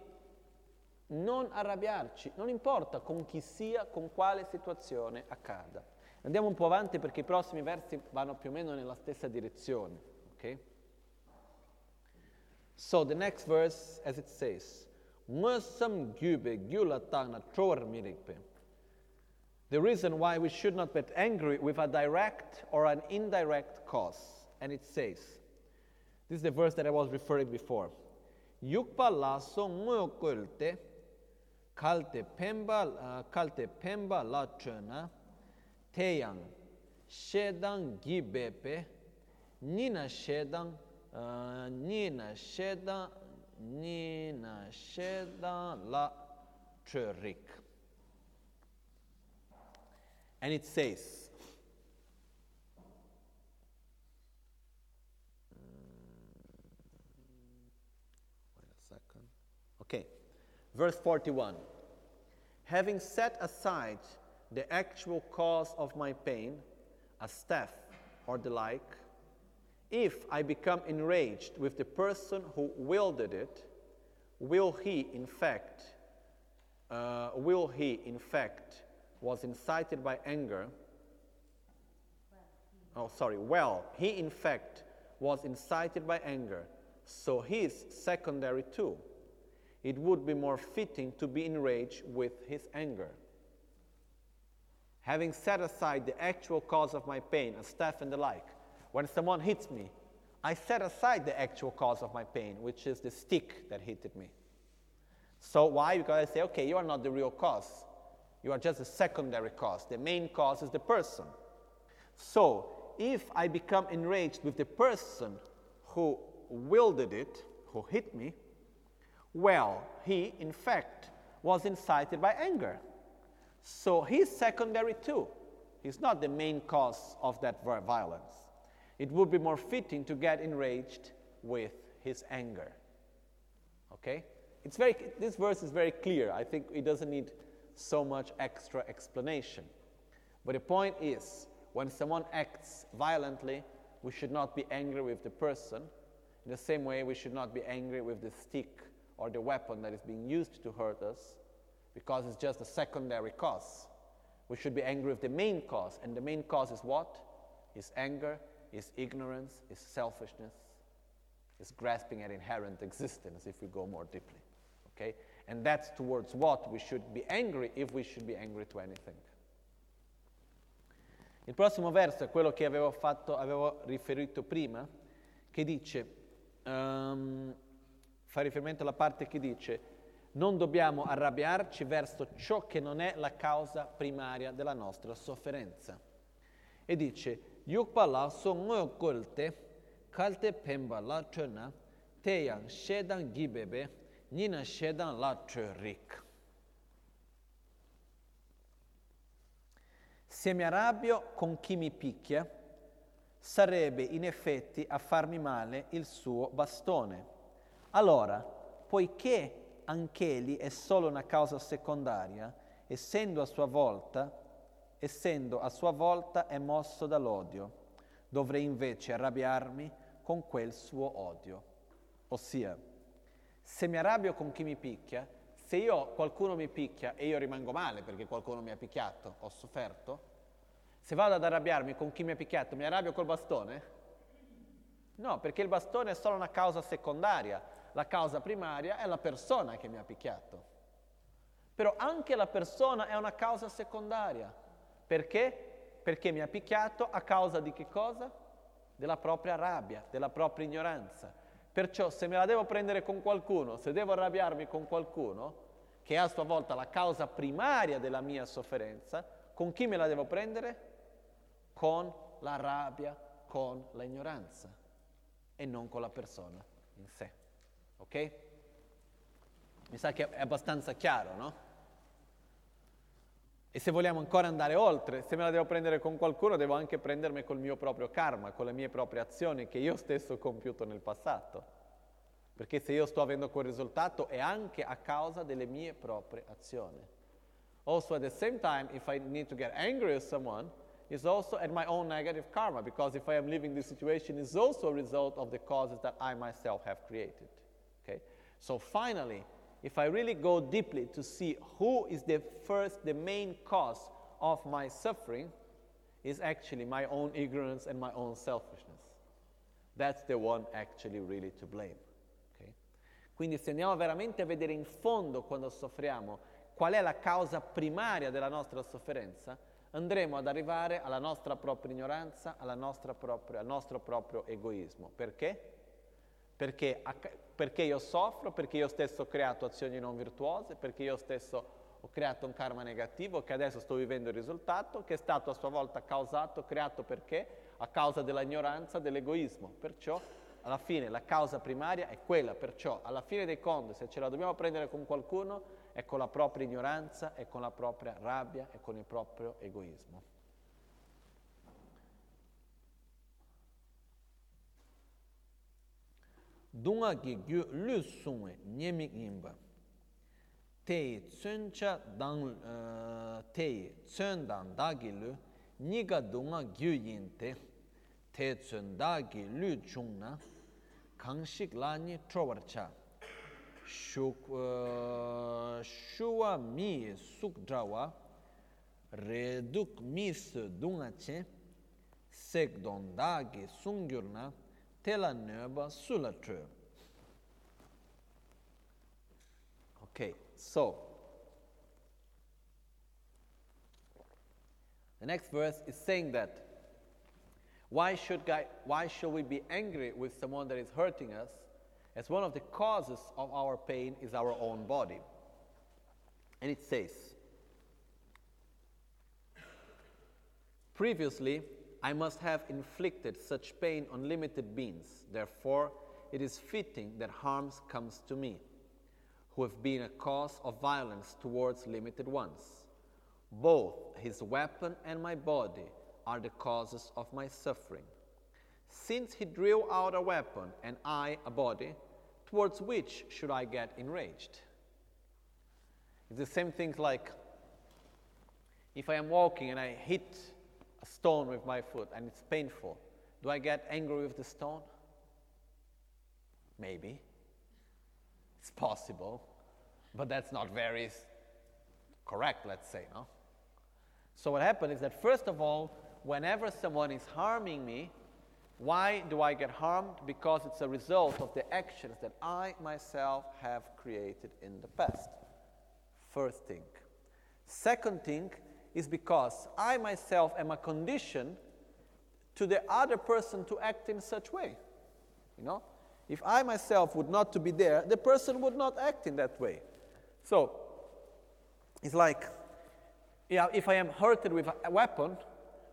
non arrabbiarci, non importa con chi sia, con quale situazione accada. Andiamo un po' avanti perché i prossimi versi vanno più o meno nella stessa direzione. Okay? So the next verse, as it says, Musam gyube gyulatana troar mirikpe. The reason why we should not get angry with a direct or an indirect cause. And it says, this is the verse that I was referring before. Yukpa laso ngoyokolte kalte pemba uh, kalte pemba la chena teyang shedang gibepe nina shedang uh, nina shedang nina shedang la cherik. And it says. Okay, verse 41. Having set aside the actual cause of my pain, a staff or the like, if I become enraged with the person who wielded it, will he in fact, uh, will he in fact was incited by anger. Oh, sorry. Well, he in fact was incited by anger, so he is secondary too. It would be more fitting to be enraged with his anger. Having set aside the actual cause of my pain, a staff and the like, when someone hits me, I set aside the actual cause of my pain, which is the stick that hit me. So why? Because I say, okay, you are not the real cause. You are just a secondary cause. The main cause is the person. So, if I become enraged with the person who wielded it, who hit me, well, he, in fact, was incited by anger. So he's secondary too. He's not the main cause of that violence. It would be more fitting to get enraged with his anger. Okay? It's very, this verse is very clear. I think it doesn't need so much extra explanation. But the point is, when someone acts violently, we should not be angry with the person. In the same way, we should not be angry with the stick or the weapon that is being used to hurt us because it's just a secondary cause. We should be angry with the main cause, and the main cause is what? Is anger, is ignorance, is selfishness, is grasping at inherent existence if we go more deeply. Okay? And that's towards what we should be angry if we should be angry to anything. Il prossimo verso è quello che avevo, fatto, avevo riferito prima, che dice, um, fa riferimento alla parte che dice, non dobbiamo arrabbiarci verso ciò che non è la causa primaria della nostra sofferenza. E dice, Yukpala songo kolte, kalte pemba la chena, teyang shedan gibebe, Nina shedan la rik. Se mi arrabbio con chi mi picchia, sarebbe in effetti a farmi male il suo bastone. Allora, poiché anch'egli è solo una causa secondaria, essendo a sua volta, essendo a sua volta è mosso dall'odio. Dovrei invece arrabbiarmi con quel suo odio. Ossia, se mi arrabbio con chi mi picchia, se io qualcuno mi picchia e io rimango male perché qualcuno mi ha picchiato, ho sofferto, se vado ad arrabbiarmi con chi mi ha picchiato, mi arrabbio col bastone? No, perché il bastone è solo una causa secondaria, la causa primaria è la persona che mi ha picchiato. Però anche la persona è una causa secondaria. Perché? Perché mi ha picchiato a causa di che cosa? Della propria rabbia, della propria ignoranza. Perciò se me la devo prendere con qualcuno, se devo arrabbiarmi con qualcuno, che è a sua volta la causa primaria della mia sofferenza, con chi me la devo prendere? Con la rabbia, con l'ignoranza e non con la persona in sé. Ok? Mi sa che è abbastanza chiaro, no? E se vogliamo ancora andare oltre, se me la devo prendere con qualcuno, devo anche prendermi col mio proprio karma, con le mie proprie azioni che io stesso ho compiuto nel passato. Perché se io sto avendo quel risultato è anche a causa delle mie proprie azioni. Also, at the same time, if I need to get angry with someone, it's also at my own negative karma, because if I am living this situation, it's also a result of the causes that I myself have created. Okay? So finally, if I really go deeply to see who is the first, the main cause of my suffering, is actually my own ignorance and my own selfishness. That's the one actually really to blame. Okay? Quindi se andiamo veramente a vedere in fondo quando soffriamo qual è la causa primaria della nostra sofferenza, andremo ad arrivare alla nostra propria ignoranza, nostra propria, al nostro proprio egoismo. Perché? Perché, perché io soffro, perché io stesso ho creato azioni non virtuose, perché io stesso ho creato un karma negativo che adesso sto vivendo il risultato, che è stato a sua volta causato, creato perché? A causa dell'ignoranza, dell'egoismo. Perciò alla fine la causa primaria è quella, perciò alla fine dei conti se ce la dobbiamo prendere con qualcuno è con la propria ignoranza, è con la propria rabbia, è con il proprio egoismo. dunga ki gyu lu sungwe nyemik yinba. Teyi tsön cha dang, eh, teyi tsön dang dagi lu, niga dunga gyu yin te, te tsön dagi lu chung na, kangshik la ni trobar cha. Shuk, eh, Shuwa mi suk drawa, reduk mi su dunga che, sek don dagi sungyur na, tela nöba sulla trö. Okay, so the next verse is saying that why should, guy, why should we be angry with someone that is hurting us? As one of the causes of our pain is our own body. And it says, previously, I must have inflicted such pain on limited beings. Therefore, it is fitting that harms comes to me, who have been a cause of violence towards limited ones. Both his weapon and my body are the causes of my suffering. Since he drew out a weapon and I a body, towards which should I get enraged? It's the same thing like if I am walking and I hit a stone with my foot and it's painful, do I get angry with the stone? Maybe. It's possible, but that's not very correct, let's say, no? So what happened is that first of all, whenever someone is harming me, why do I get harmed? Because it's a result of the actions that I myself have created in the past. First thing. Second thing is because I myself am a condition to the other person to act in such way. You know? If I myself would not to be there, the person would not act in that way. So, it's like, yeah, if I am hurted with a weapon,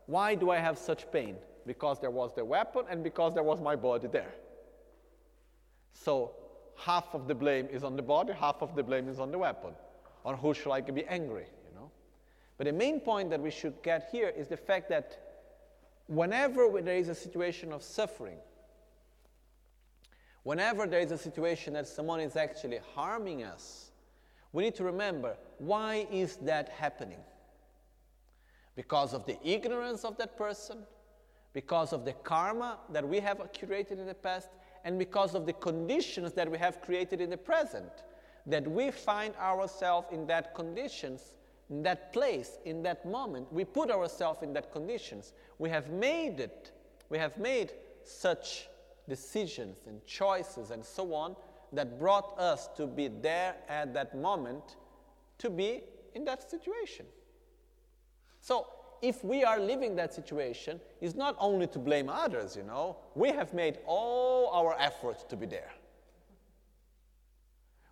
why do I have such pain? Because there was the weapon and because there was my body there. So, half of the blame is on the body, half of the blame is on the weapon. On who should I be angry? But the main point that we should get here is the fact that whenever there is a situation of suffering, whenever there is a situation that someone is actually harming us, we need to remember why is that happening? because of the ignorance of that person, because of the karma that we have created in the past, and because of the conditions that we have created in the present, that we find ourselves in that conditions, in that place, in that moment. We put ourselves in that conditions. We have made it. We have made such decisions and choices and so on that brought us to be there at that moment to be in that situation. So, if we are living that situation, it's not only to blame others, you know. We have made all our efforts to be there.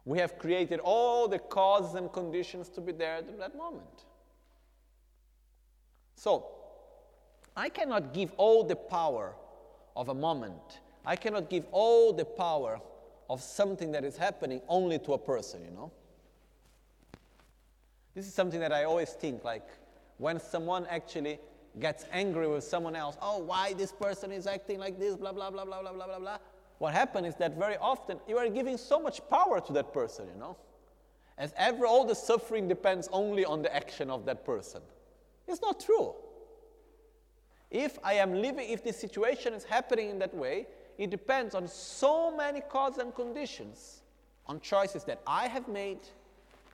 We have created all the causes and conditions to be there at that moment. So, I cannot give all the power of a moment. I cannot give all the power of something that is happening only to a person, you know. This is something that I always think like when someone actually gets angry with someone else, oh, why this person is acting like this, blah, blah, blah, blah, blah, blah, blah, blah. What happens is that very often you are giving so much power to that person, you know. As ever, all the suffering depends only on the action of that person. It's not true. If I am living, if the situation is happening in that way, it depends on so many causes and conditions, on choices that I have made,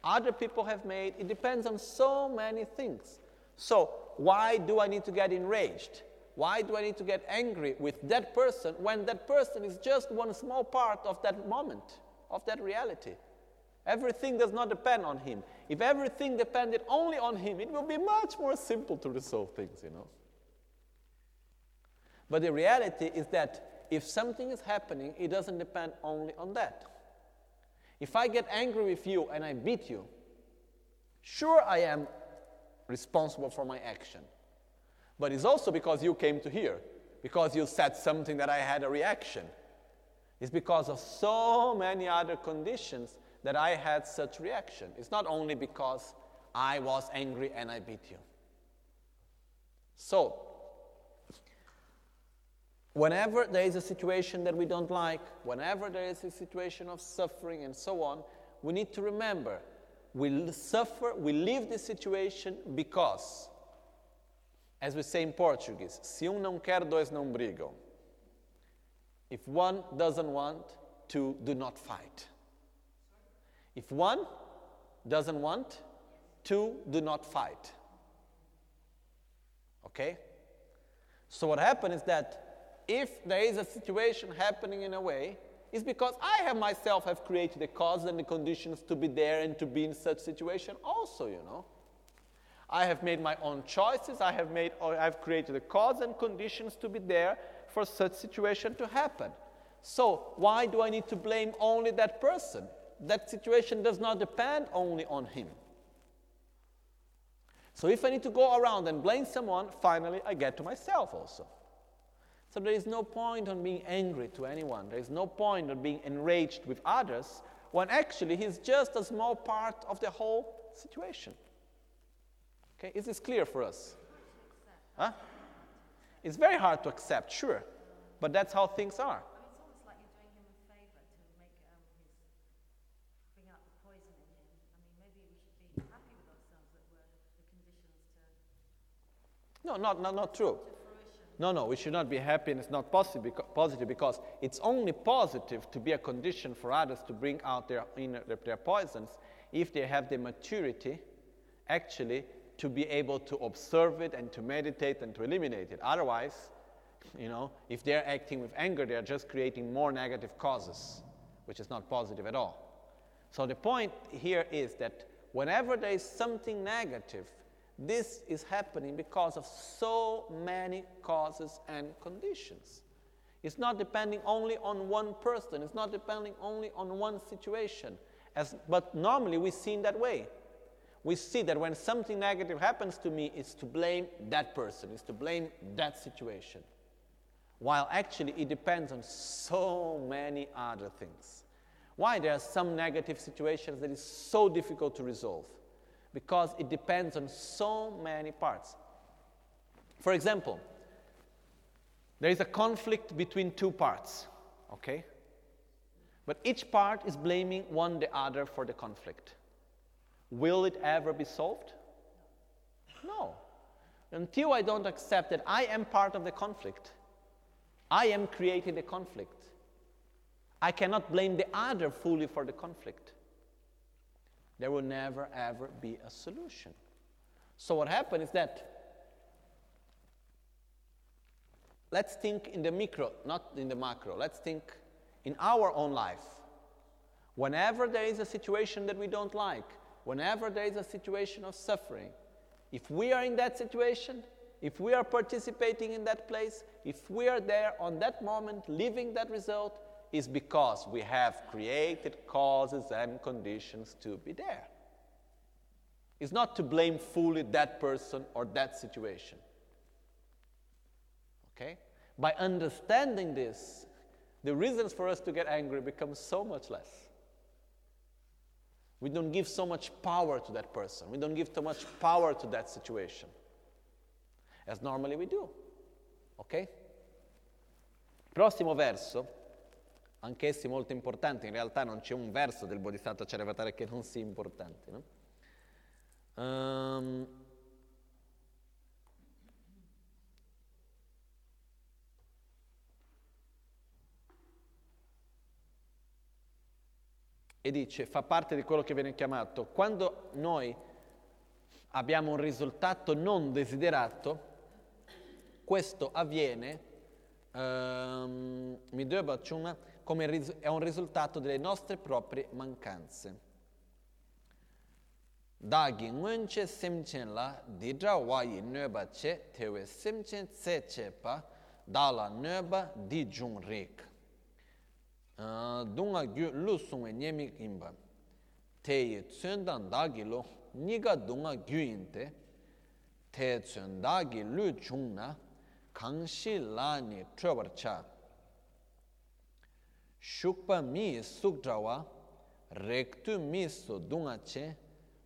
other people have made. It depends on so many things. So, why do I need to get enraged? Why do I need to get angry with that person when that person is just one small part of that moment, of that reality? Everything does not depend on him. If everything depended only on him, it would be much more simple to resolve things, you know. But the reality is that if something is happening, it doesn't depend only on that. If I get angry with you and I beat you, sure I am responsible for my action. But it's also because you came to here, because you said something that I had a reaction. It's because of so many other conditions that I had such reaction. It's not only because I was angry and I beat you. So, whenever there is a situation that we don't like, whenever there is a situation of suffering and so on, we need to remember we suffer, we live this situation because, as we say in Portuguese, se um não quer, dois não brigam. If one doesn't want, two do not fight. If one doesn't want, two do not fight. Okay? So, what happens is that if there is a situation happening in a way it's because I have myself have created the causes and the conditions to be there and to be in such situation also, you know. I have made my own choices. I have made I've created the cause and conditions to be there for such situation to happen. So why do I need to blame only that person? That situation does not depend only on him. So if I need to go around and blame someone, finally I get to myself also. So there is no point on being angry to anyone. There is no point on being enraged with others when actually he's just a small part of the whole situation. Okay, is this clear for us? Huh? It's very hard to accept, sure, but that's how things are. No, not, not, not true. No, no, we should not be happy and it's not positive, positive because it's only positive to be a condition for others to bring out their, inner, their poisons if they have the maturity actually to be able to observe it and to meditate and to eliminate it. Otherwise, you know, if they're acting with anger, they're just creating more negative causes, which is not positive at all. So the point here is that whenever there is something negative, this is happening because of so many causes and conditions. It's not depending only on one person, it's not depending only on one situation. As, but normally we see in that way. We see that when something negative happens to me, it's to blame that person, it's to blame that situation. While actually it depends on so many other things. Why there are some negative situations that is so difficult to resolve? because it depends on so many parts. For example, there is a conflict between two parts, okay? But each part is blaming one the other for the conflict. Will it ever be solved? No. Until I don't accept that I am part of the conflict, I am creating the conflict. I cannot blame the other fully for the conflict. There will never ever be a solution. So, what happened is that let's think in the micro, not in the macro. Let's think in our own life. Whenever there is a situation that we don't like, whenever there is a situation of suffering, if we are in that situation, if we are participating in that place, if we are there on that moment, living that result, is because we have created causes and conditions to be there. It's not to blame fully that person or that situation. Okay? By understanding this, the reasons for us to get angry become so much less. We don't give so much power to that person. We don't give so much power to that situation as normally we do. Ok? Prossimo verso, anch'essi molto importanti, in realtà non c'è un verso del Bodhisattva Charyavatara che non sia importante. No? Um, e dice, fa parte di quello che viene chiamato, quando noi abbiamo un risultato non desiderato, questo avviene um, come ris- è un risultato delle nostre proprie mancanze. Dagi ngunche semchen la didra wayi nöba che tewe semchen tse che pa dala nöba di jung rik. dunga gyu lu sungwe nyemik imba teye tsundan dagi lo niga dunga gyu inte te tsundagi lu chung na kangshi lani trebar cha shukpa mi sukdrawa rektu mi su dunga che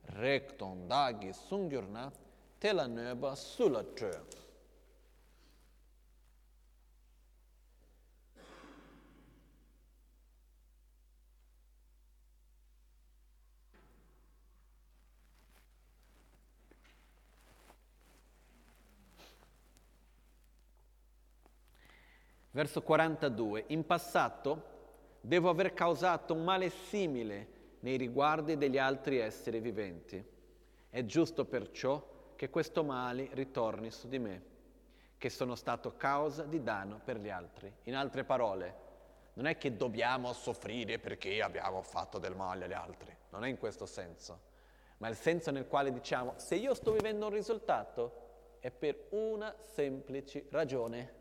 rekton dagi sungyurna tela nueba sula trebar Verso 42. In passato devo aver causato un male simile nei riguardi degli altri esseri viventi. È giusto perciò che questo male ritorni su di me, che sono stato causa di danno per gli altri. In altre parole, non è che dobbiamo soffrire perché abbiamo fatto del male agli altri, non è in questo senso, ma il senso nel quale diciamo se io sto vivendo un risultato è per una semplice ragione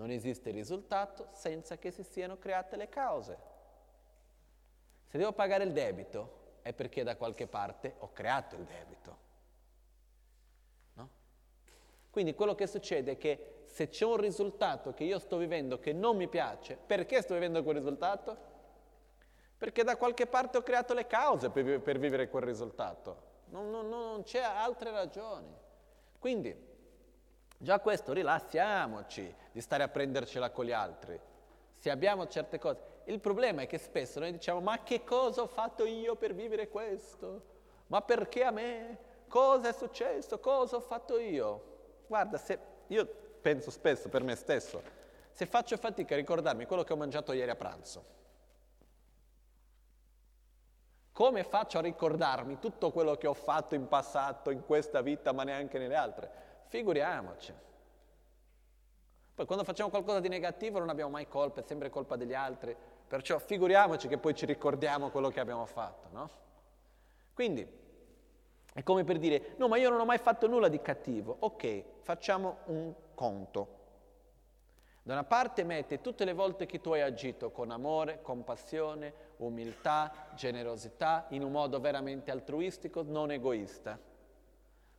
non esiste risultato senza che si siano create le cause. Se devo pagare il debito è perché da qualche parte ho creato il debito. No? Quindi quello che succede è che se c'è un risultato che io sto vivendo che non mi piace, perché sto vivendo quel risultato? Perché da qualche parte ho creato le cause per, per vivere quel risultato. Non, non, non c'è altre ragioni. Quindi Già questo, rilassiamoci di stare a prendercela con gli altri. Se abbiamo certe cose. Il problema è che spesso noi diciamo, ma che cosa ho fatto io per vivere questo? Ma perché a me? Cosa è successo? Cosa ho fatto io? Guarda, se io penso spesso per me stesso, se faccio fatica a ricordarmi quello che ho mangiato ieri a pranzo, come faccio a ricordarmi tutto quello che ho fatto in passato, in questa vita, ma neanche nelle altre? Figuriamoci. Poi quando facciamo qualcosa di negativo non abbiamo mai colpa, è sempre colpa degli altri, perciò figuriamoci che poi ci ricordiamo quello che abbiamo fatto, no? Quindi è come per dire, no ma io non ho mai fatto nulla di cattivo, ok, facciamo un conto. Da una parte mette tutte le volte che tu hai agito con amore, compassione, umiltà, generosità, in un modo veramente altruistico, non egoista.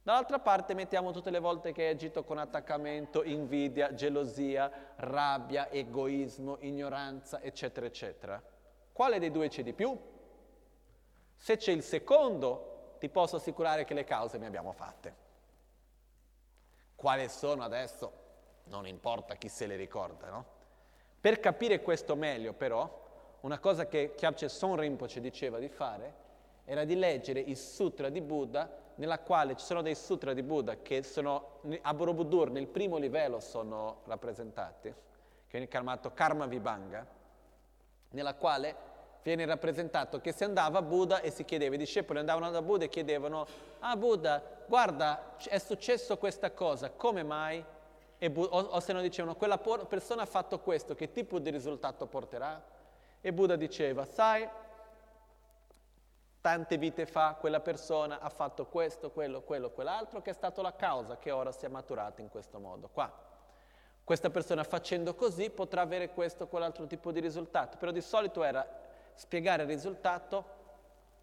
Dall'altra parte mettiamo tutte le volte che agito con attaccamento, invidia, gelosia, rabbia, egoismo, ignoranza, eccetera, eccetera. Quale dei due c'è di più? Se c'è il secondo, ti posso assicurare che le cause ne abbiamo fatte. Quali sono adesso? Non importa chi se le ricorda, no? Per capire questo meglio, però, una cosa che Kyabche Son Rinpoche diceva di fare era di leggere il Sutra di Buddha nella quale ci sono dei sutra di Buddha che sono, a Borobudur nel primo livello sono rappresentati, che viene chiamato Karma Vibhanga, nella quale viene rappresentato che si andava a Buddha e si chiedeva, i discepoli andavano da Buddha e chiedevano, ah Buddha, guarda, è successo questa cosa, come mai? Buddha, o, o, se no dicevano, quella persona ha fatto questo, che tipo di risultato porterà? E Buddha diceva, sai, tante vite fa quella persona ha fatto questo, quello, quello, quell'altro, che è stata la causa che ora si è maturata in questo modo qua. Questa persona facendo così potrà avere questo o quell'altro tipo di risultato, però di solito era spiegare il risultato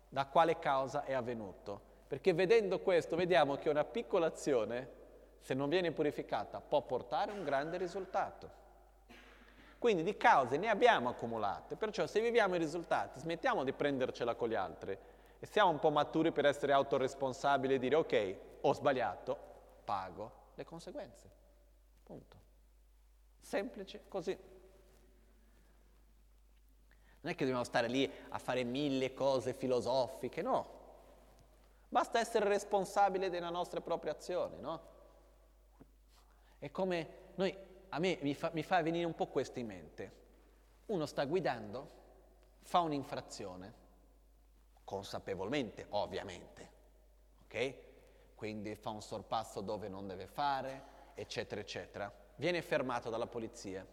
da quale causa è avvenuto. Perché vedendo questo vediamo che una piccola azione, se non viene purificata, può portare un grande risultato. Quindi di cause ne abbiamo accumulate, perciò se viviamo i risultati smettiamo di prendercela con gli altri e siamo un po' maturi per essere autoresponsabili e dire ok, ho sbagliato, pago le conseguenze. Punto. Semplice così. Non è che dobbiamo stare lì a fare mille cose filosofiche, no. Basta essere responsabile delle nostre proprie azioni, no? È come noi, a me mi fa, mi fa venire un po' questo in mente. Uno sta guidando, fa un'infrazione, consapevolmente, ovviamente, ok? Quindi fa un sorpasso dove non deve fare, eccetera, eccetera. Viene fermato dalla polizia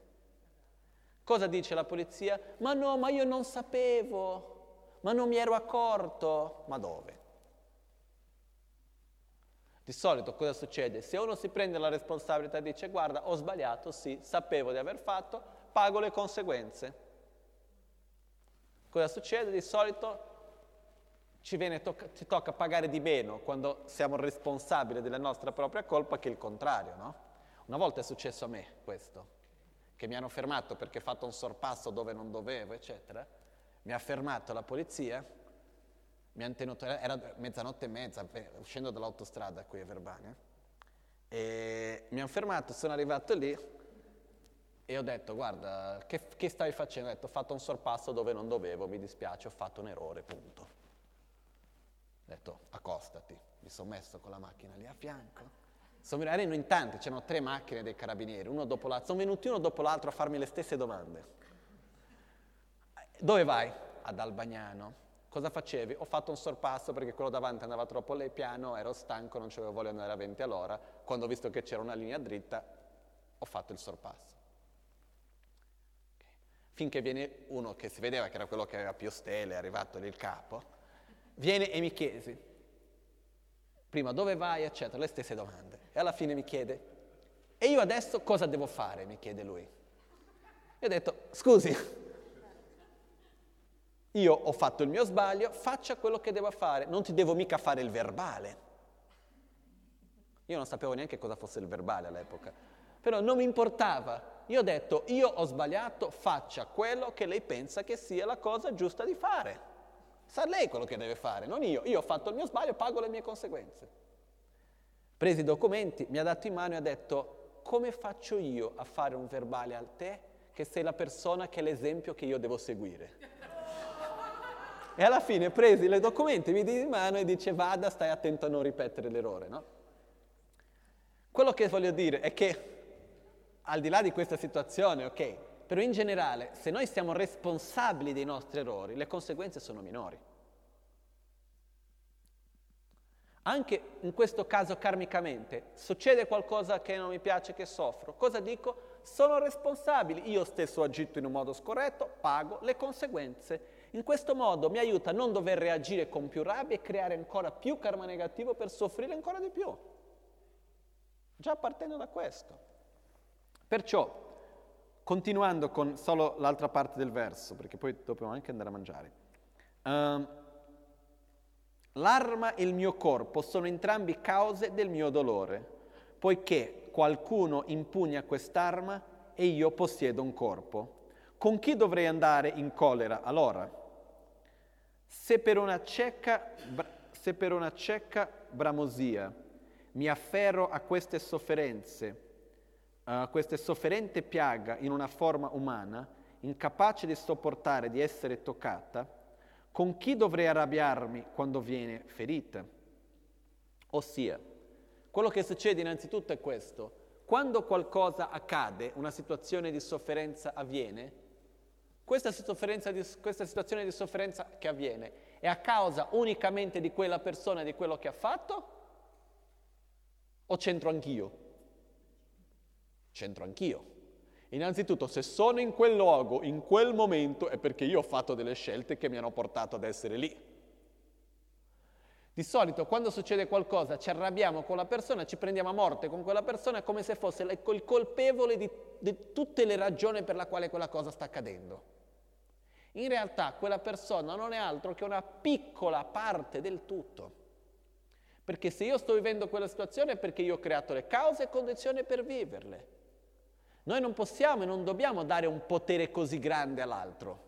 Cosa dice la polizia? Ma no, ma io non sapevo, ma non mi ero accorto. Ma dove? Di solito cosa succede? Se uno si prende la responsabilità e dice guarda ho sbagliato, sì, sapevo di aver fatto, pago le conseguenze. Cosa succede? Di solito ci, tocca, ci tocca pagare di meno quando siamo responsabili della nostra propria colpa che il contrario, no? Una volta è successo a me questo che mi hanno fermato perché ho fatto un sorpasso dove non dovevo, eccetera, mi ha fermato la polizia, mi hanno tenuto, era mezzanotte e mezza, uscendo dall'autostrada qui a Verbania, e mi hanno fermato, sono arrivato lì e ho detto, guarda, che, che stavi facendo? Ho detto, ho fatto un sorpasso dove non dovevo, mi dispiace, ho fatto un errore, punto. Ho detto, accostati, mi sono messo con la macchina lì a fianco sono, erano in tanti, c'erano tre macchine dei carabinieri, uno dopo l'altro. Sono venuti uno dopo l'altro a farmi le stesse domande. Dove vai? Ad Albagnano. Cosa facevi? Ho fatto un sorpasso perché quello davanti andava troppo piano, ero stanco, non avevo voglia di andare a 20 all'ora. Quando ho visto che c'era una linea dritta, ho fatto il sorpasso. Finché viene uno che si vedeva che era quello che aveva più stelle, è arrivato lì il capo, viene e mi chiesi, prima dove vai, eccetera, le stesse domande. E alla fine mi chiede, e io adesso cosa devo fare? mi chiede lui. E ho detto, scusi, io ho fatto il mio sbaglio, faccia quello che devo fare, non ti devo mica fare il verbale. Io non sapevo neanche cosa fosse il verbale all'epoca, però non mi importava. Io ho detto, io ho sbagliato, faccia quello che lei pensa che sia la cosa giusta di fare. Sa lei quello che deve fare, non io. Io ho fatto il mio sbaglio, pago le mie conseguenze. Presi i documenti, mi ha dato in mano e ha detto, come faccio io a fare un verbale a te che sei la persona che è l'esempio che io devo seguire? E alla fine presi i documenti, mi diede in mano e dice vada, stai attento a non ripetere l'errore, no? Quello che voglio dire è che al di là di questa situazione, ok, però in generale, se noi siamo responsabili dei nostri errori, le conseguenze sono minori. Anche in questo caso karmicamente, succede qualcosa che non mi piace, che soffro, cosa dico? Sono responsabile, io stesso ho agito in un modo scorretto, pago le conseguenze. In questo modo mi aiuta a non dover reagire con più rabbia e creare ancora più karma negativo per soffrire ancora di più. Già partendo da questo. Perciò Continuando con solo l'altra parte del verso, perché poi dobbiamo anche andare a mangiare. Um, L'arma e il mio corpo sono entrambi cause del mio dolore, poiché qualcuno impugna quest'arma e io possiedo un corpo. Con chi dovrei andare in collera allora? Se per una cieca, se per una cieca bramosia mi afferro a queste sofferenze, uh, questa sofferente piaga in una forma umana, incapace di sopportare di essere toccata, con chi dovrei arrabbiarmi quando viene ferita? Ossia, quello che succede innanzitutto è questo. Quando qualcosa accade, una situazione di sofferenza avviene, questa, di, questa situazione di sofferenza che avviene è a causa unicamente di quella persona e di quello che ha fatto? O c'entro anch'io? C'entro anch'io. Innanzitutto, se sono in quel luogo, in quel momento, è perché io ho fatto delle scelte che mi hanno portato ad essere lì. Di solito quando succede qualcosa ci arrabbiamo con la persona, ci prendiamo a morte con quella persona come se fosse il colpevole di, di tutte le ragioni per la quale quella cosa sta accadendo. In realtà quella persona non è altro che una piccola parte del tutto. Perché se io sto vivendo quella situazione è perché io ho creato le cause e condizioni per viverle. Noi non possiamo e non dobbiamo dare un potere così grande all'altro.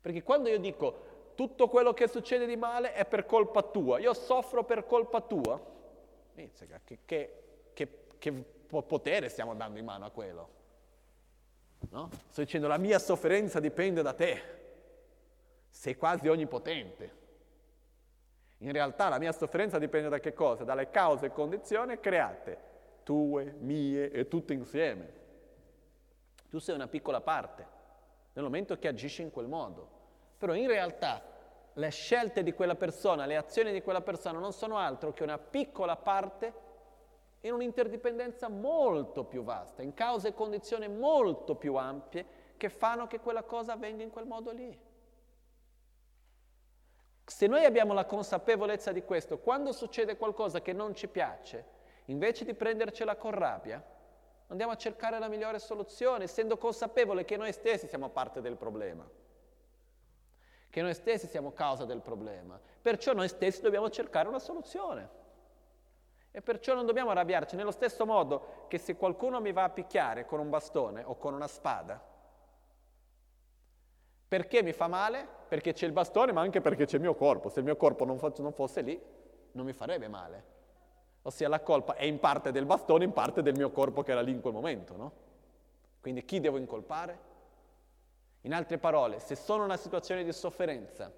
Perché quando io dico tutto quello che succede di male è per colpa tua, io soffro per colpa tua, che, che, che, che potere stiamo dando in mano a quello? No? Sto dicendo la mia sofferenza dipende da te, sei quasi onnipotente. In realtà la mia sofferenza dipende da che cosa? Dalle cause e condizioni create, tue, mie e tutte insieme. Tu sei una piccola parte nel momento che agisci in quel modo. Però in realtà le scelte di quella persona, le azioni di quella persona non sono altro che una piccola parte in un'interdipendenza molto più vasta, in cause e condizioni molto più ampie che fanno che quella cosa avvenga in quel modo lì. Se noi abbiamo la consapevolezza di questo, quando succede qualcosa che non ci piace, invece di prendercela con rabbia, andiamo a cercare la migliore soluzione, essendo consapevole che noi stessi siamo parte del problema, che noi stessi siamo causa del problema. Perciò noi stessi dobbiamo cercare una soluzione. E perciò non dobbiamo arrabbiarci, nello stesso modo che se qualcuno mi va a picchiare con un bastone o con una spada, perché mi fa male? Perché c'è il bastone, ma anche perché c'è il mio corpo. Se il mio corpo non, fosse lì, non mi farebbe male. Ossia la colpa è in parte del bastone, in parte del mio corpo che era lì in quel momento, no? Quindi chi devo incolpare? In altre parole, se sono in una situazione di sofferenza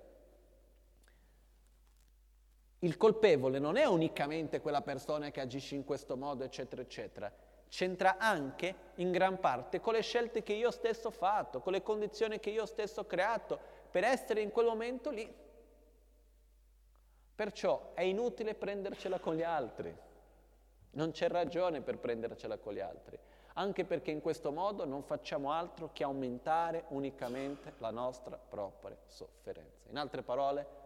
il colpevole non è unicamente quella persona che agisce in questo modo, eccetera, eccetera. C'entra anche in gran parte con le scelte che io stesso ho fatto, con le condizioni che io stesso ho creato per essere in quel momento lì. Perciò è inutile prendercela con gli altri. Non c'è ragione per prendercela con gli altri, anche perché in questo modo non facciamo altro che aumentare unicamente la nostra propria sofferenza. In altre parole,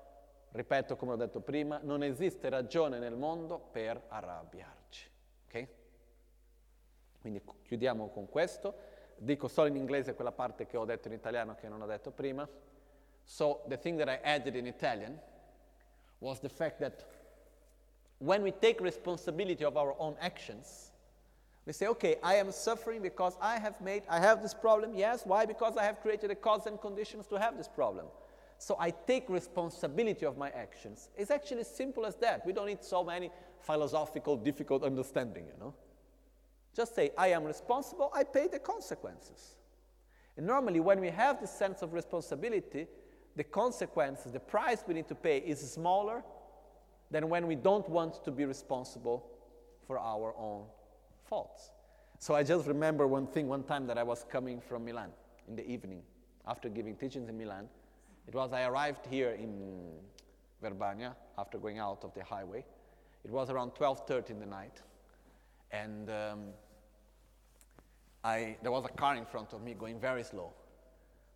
ripeto come ho detto prima, non esiste ragione nel mondo per arrabbiarci. Okay? Quindi chiudiamo con questo. Dico solo in inglese quella parte che ho detto in italiano che non ho detto prima. So the thing that I added in Italian was the fact that when we take responsibility of our own actions, we say, okay, I am suffering because I have made, I have this problem. Yes, why? Because I have created the cause and conditions to have this problem. So I take responsibility of my actions. It's actually as simple as that. We don't need so many philosophical, difficult understanding, you know. Just say, I am responsible, I pay the consequences. And normally, when we have this sense of responsibility, the consequences, the price we need to pay is smaller than when we don't want to be responsible for our own faults. So I just remember one thing one time that I was coming from Milan in the evening after giving teachings in Milan. It was, I arrived here in Verbania after going out of the highway. It was around 12.30 in the night. And um, I, there was a car in front of me going very slow.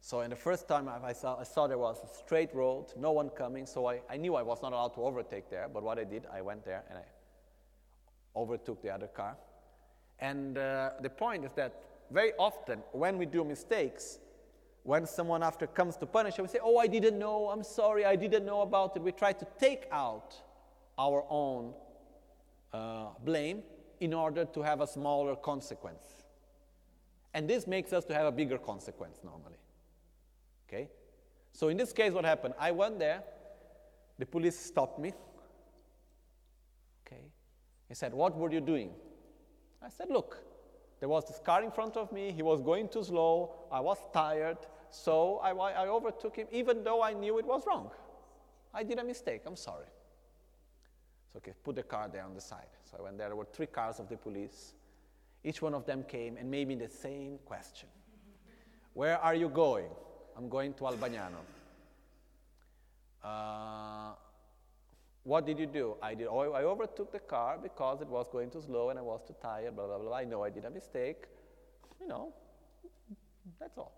So in the first time I saw, I saw there was a straight road, no one coming, so I, I knew I was not allowed to overtake there, but what I did, I went there and I overtook the other car. And uh, the point is that very often when we do mistakes, when someone after comes to punish us, we say, Oh, I didn't know, I'm sorry, I didn't know about it. We try to take out our own uh, blame in order to have a smaller consequence. And this makes us to have a bigger consequence normally. Okay? So in this case, what happened? I went there, the police stopped me. Okay? He said, What were you doing? I said, Look, there was this car in front of me. He was going too slow. I was tired. So I, I overtook him, even though I knew it was wrong. I did a mistake. I'm sorry. So okay, put the car there on the side. So I went there. There were three cars of the police. Each one of them came and made me the same question. Where are you going? I'm going to Albagnano. Uh, what did you do? I did. I overtook the car because it was going too slow and I was too tired. Blah blah blah. I know I did a mistake. You know, that's all.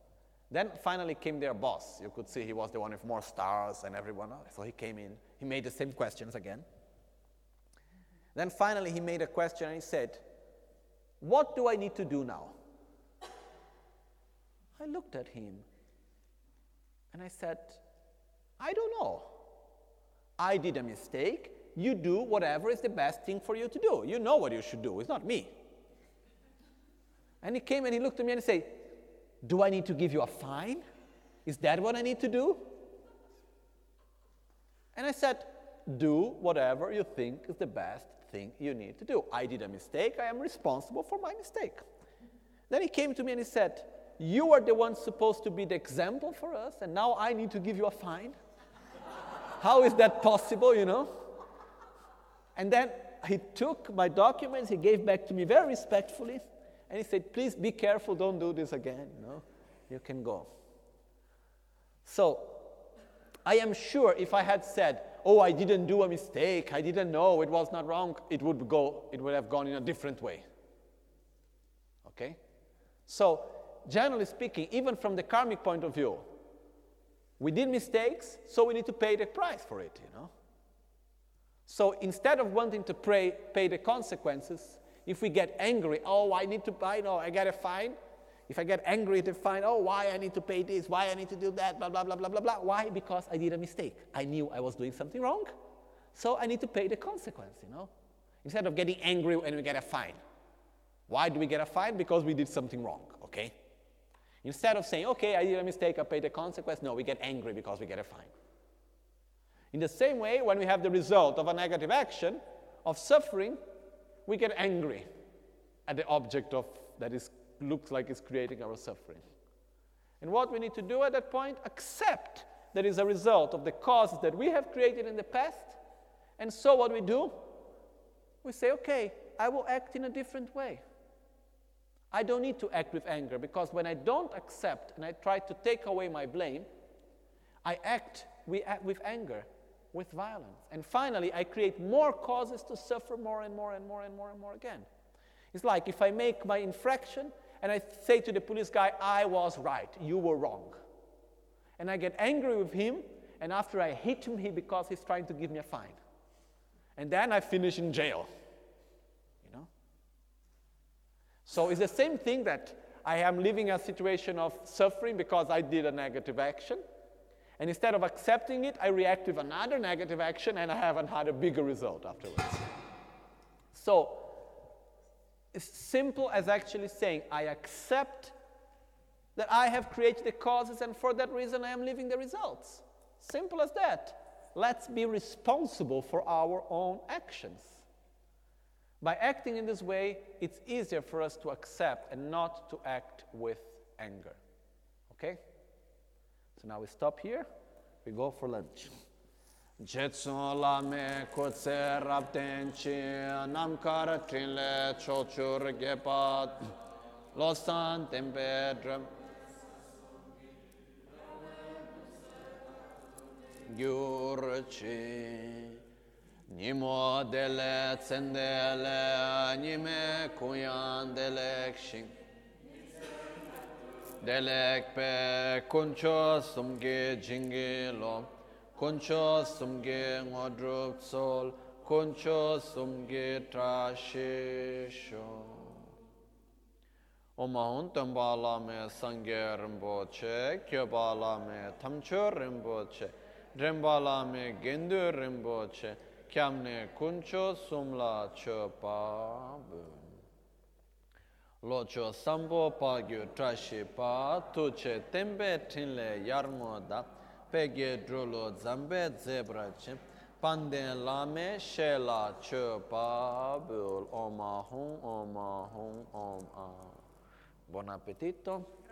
Then finally came their boss. You could see he was the one with more stars and everyone else. So he came in. He made the same questions again. Then finally he made a question and he said, "What do I need to do now?" I looked at him and I said, I don't know. I did a mistake. You do whatever is the best thing for you to do. You know what you should do. It's not me. And he came and he looked at me and he said, Do I need to give you a fine? Is that what I need to do? And I said, Do whatever you think is the best thing you need to do. I did a mistake. I am responsible for my mistake. Then he came to me and he said, You are the one supposed to be the example for us, and now I need to give you a fine? How is that possible, you know? And then he took my documents, he gave back to me very respectfully, and he said, Please be careful, don't do this again, you know? You can go. So, I am sure if I had said, Oh, I didn't do a mistake, I didn't know, it was not wrong, it would go, it would have gone in a different way. Okay? So, generally speaking, even from the karmic point of view, we did mistakes, so we need to pay the price for it, you know. So instead of wanting to pay, pay the consequences, if we get angry, oh, I need to buy, no, I get a fine. If I get angry at the fine, oh, why I need to pay this, why I need to do that, blah, blah, blah, blah, blah, blah. Why? Because I did a mistake. I knew I was doing something wrong, so I need to pay the consequence, you know. Instead of getting angry when we get a fine. Why do we get a fine? Because we did something wrong, okay? Instead of saying, okay, I did a mistake, I pay the consequence, no, we get angry because we get a fine. In the same way, when we have the result of a negative action, of suffering, we get angry at the object of that is looks like it's creating our suffering. And what we need to do at that point, accept that is a result of the causes that we have created in the past. And so what we do, we say, okay, I will act in a different way. I don't need to act with anger because when I don't accept and I try to take away my blame, I act with anger, with violence. And finally, I create more causes to suffer more and more and more and more and more again. It's like if I make my infraction and I say to the police guy, I was right, you were wrong. And I get angry with him, and after I hit him, he because he's trying to give me a fine. And then I finish in jail. So it's the same thing that I am living a situation of suffering because I did a negative action. And instead of accepting it, I react with another negative action and I have another bigger result afterwards. So it's simple as actually saying, I accept that I have created the causes and for that reason I am living the results. Simple as that. Let's be responsible for our own actions. By acting in this way, it's easier for us to accept and not to act with anger. Okay? So now we stop here, we go for lunch. Kotse chochur gepat losan gyurchi Nimo dele tsendele nime kuyan delek shing. Delek pe kuncho sumge jingi lo, kuncho sumge ngodrup sol, kuncho sumge trashisho. Omahun tambala me sangye rinpoche, kyobala me tamcho rinpoche, rimbala me gendu rinpoche, kyamne kuncho sumla cho pa lo cho sambo pa gyu trashi pa tu che tembe tinle yarmo da. Pege drolo zambe zebra che pande lame shela cho pa bul oma hum oma hum om buon appetito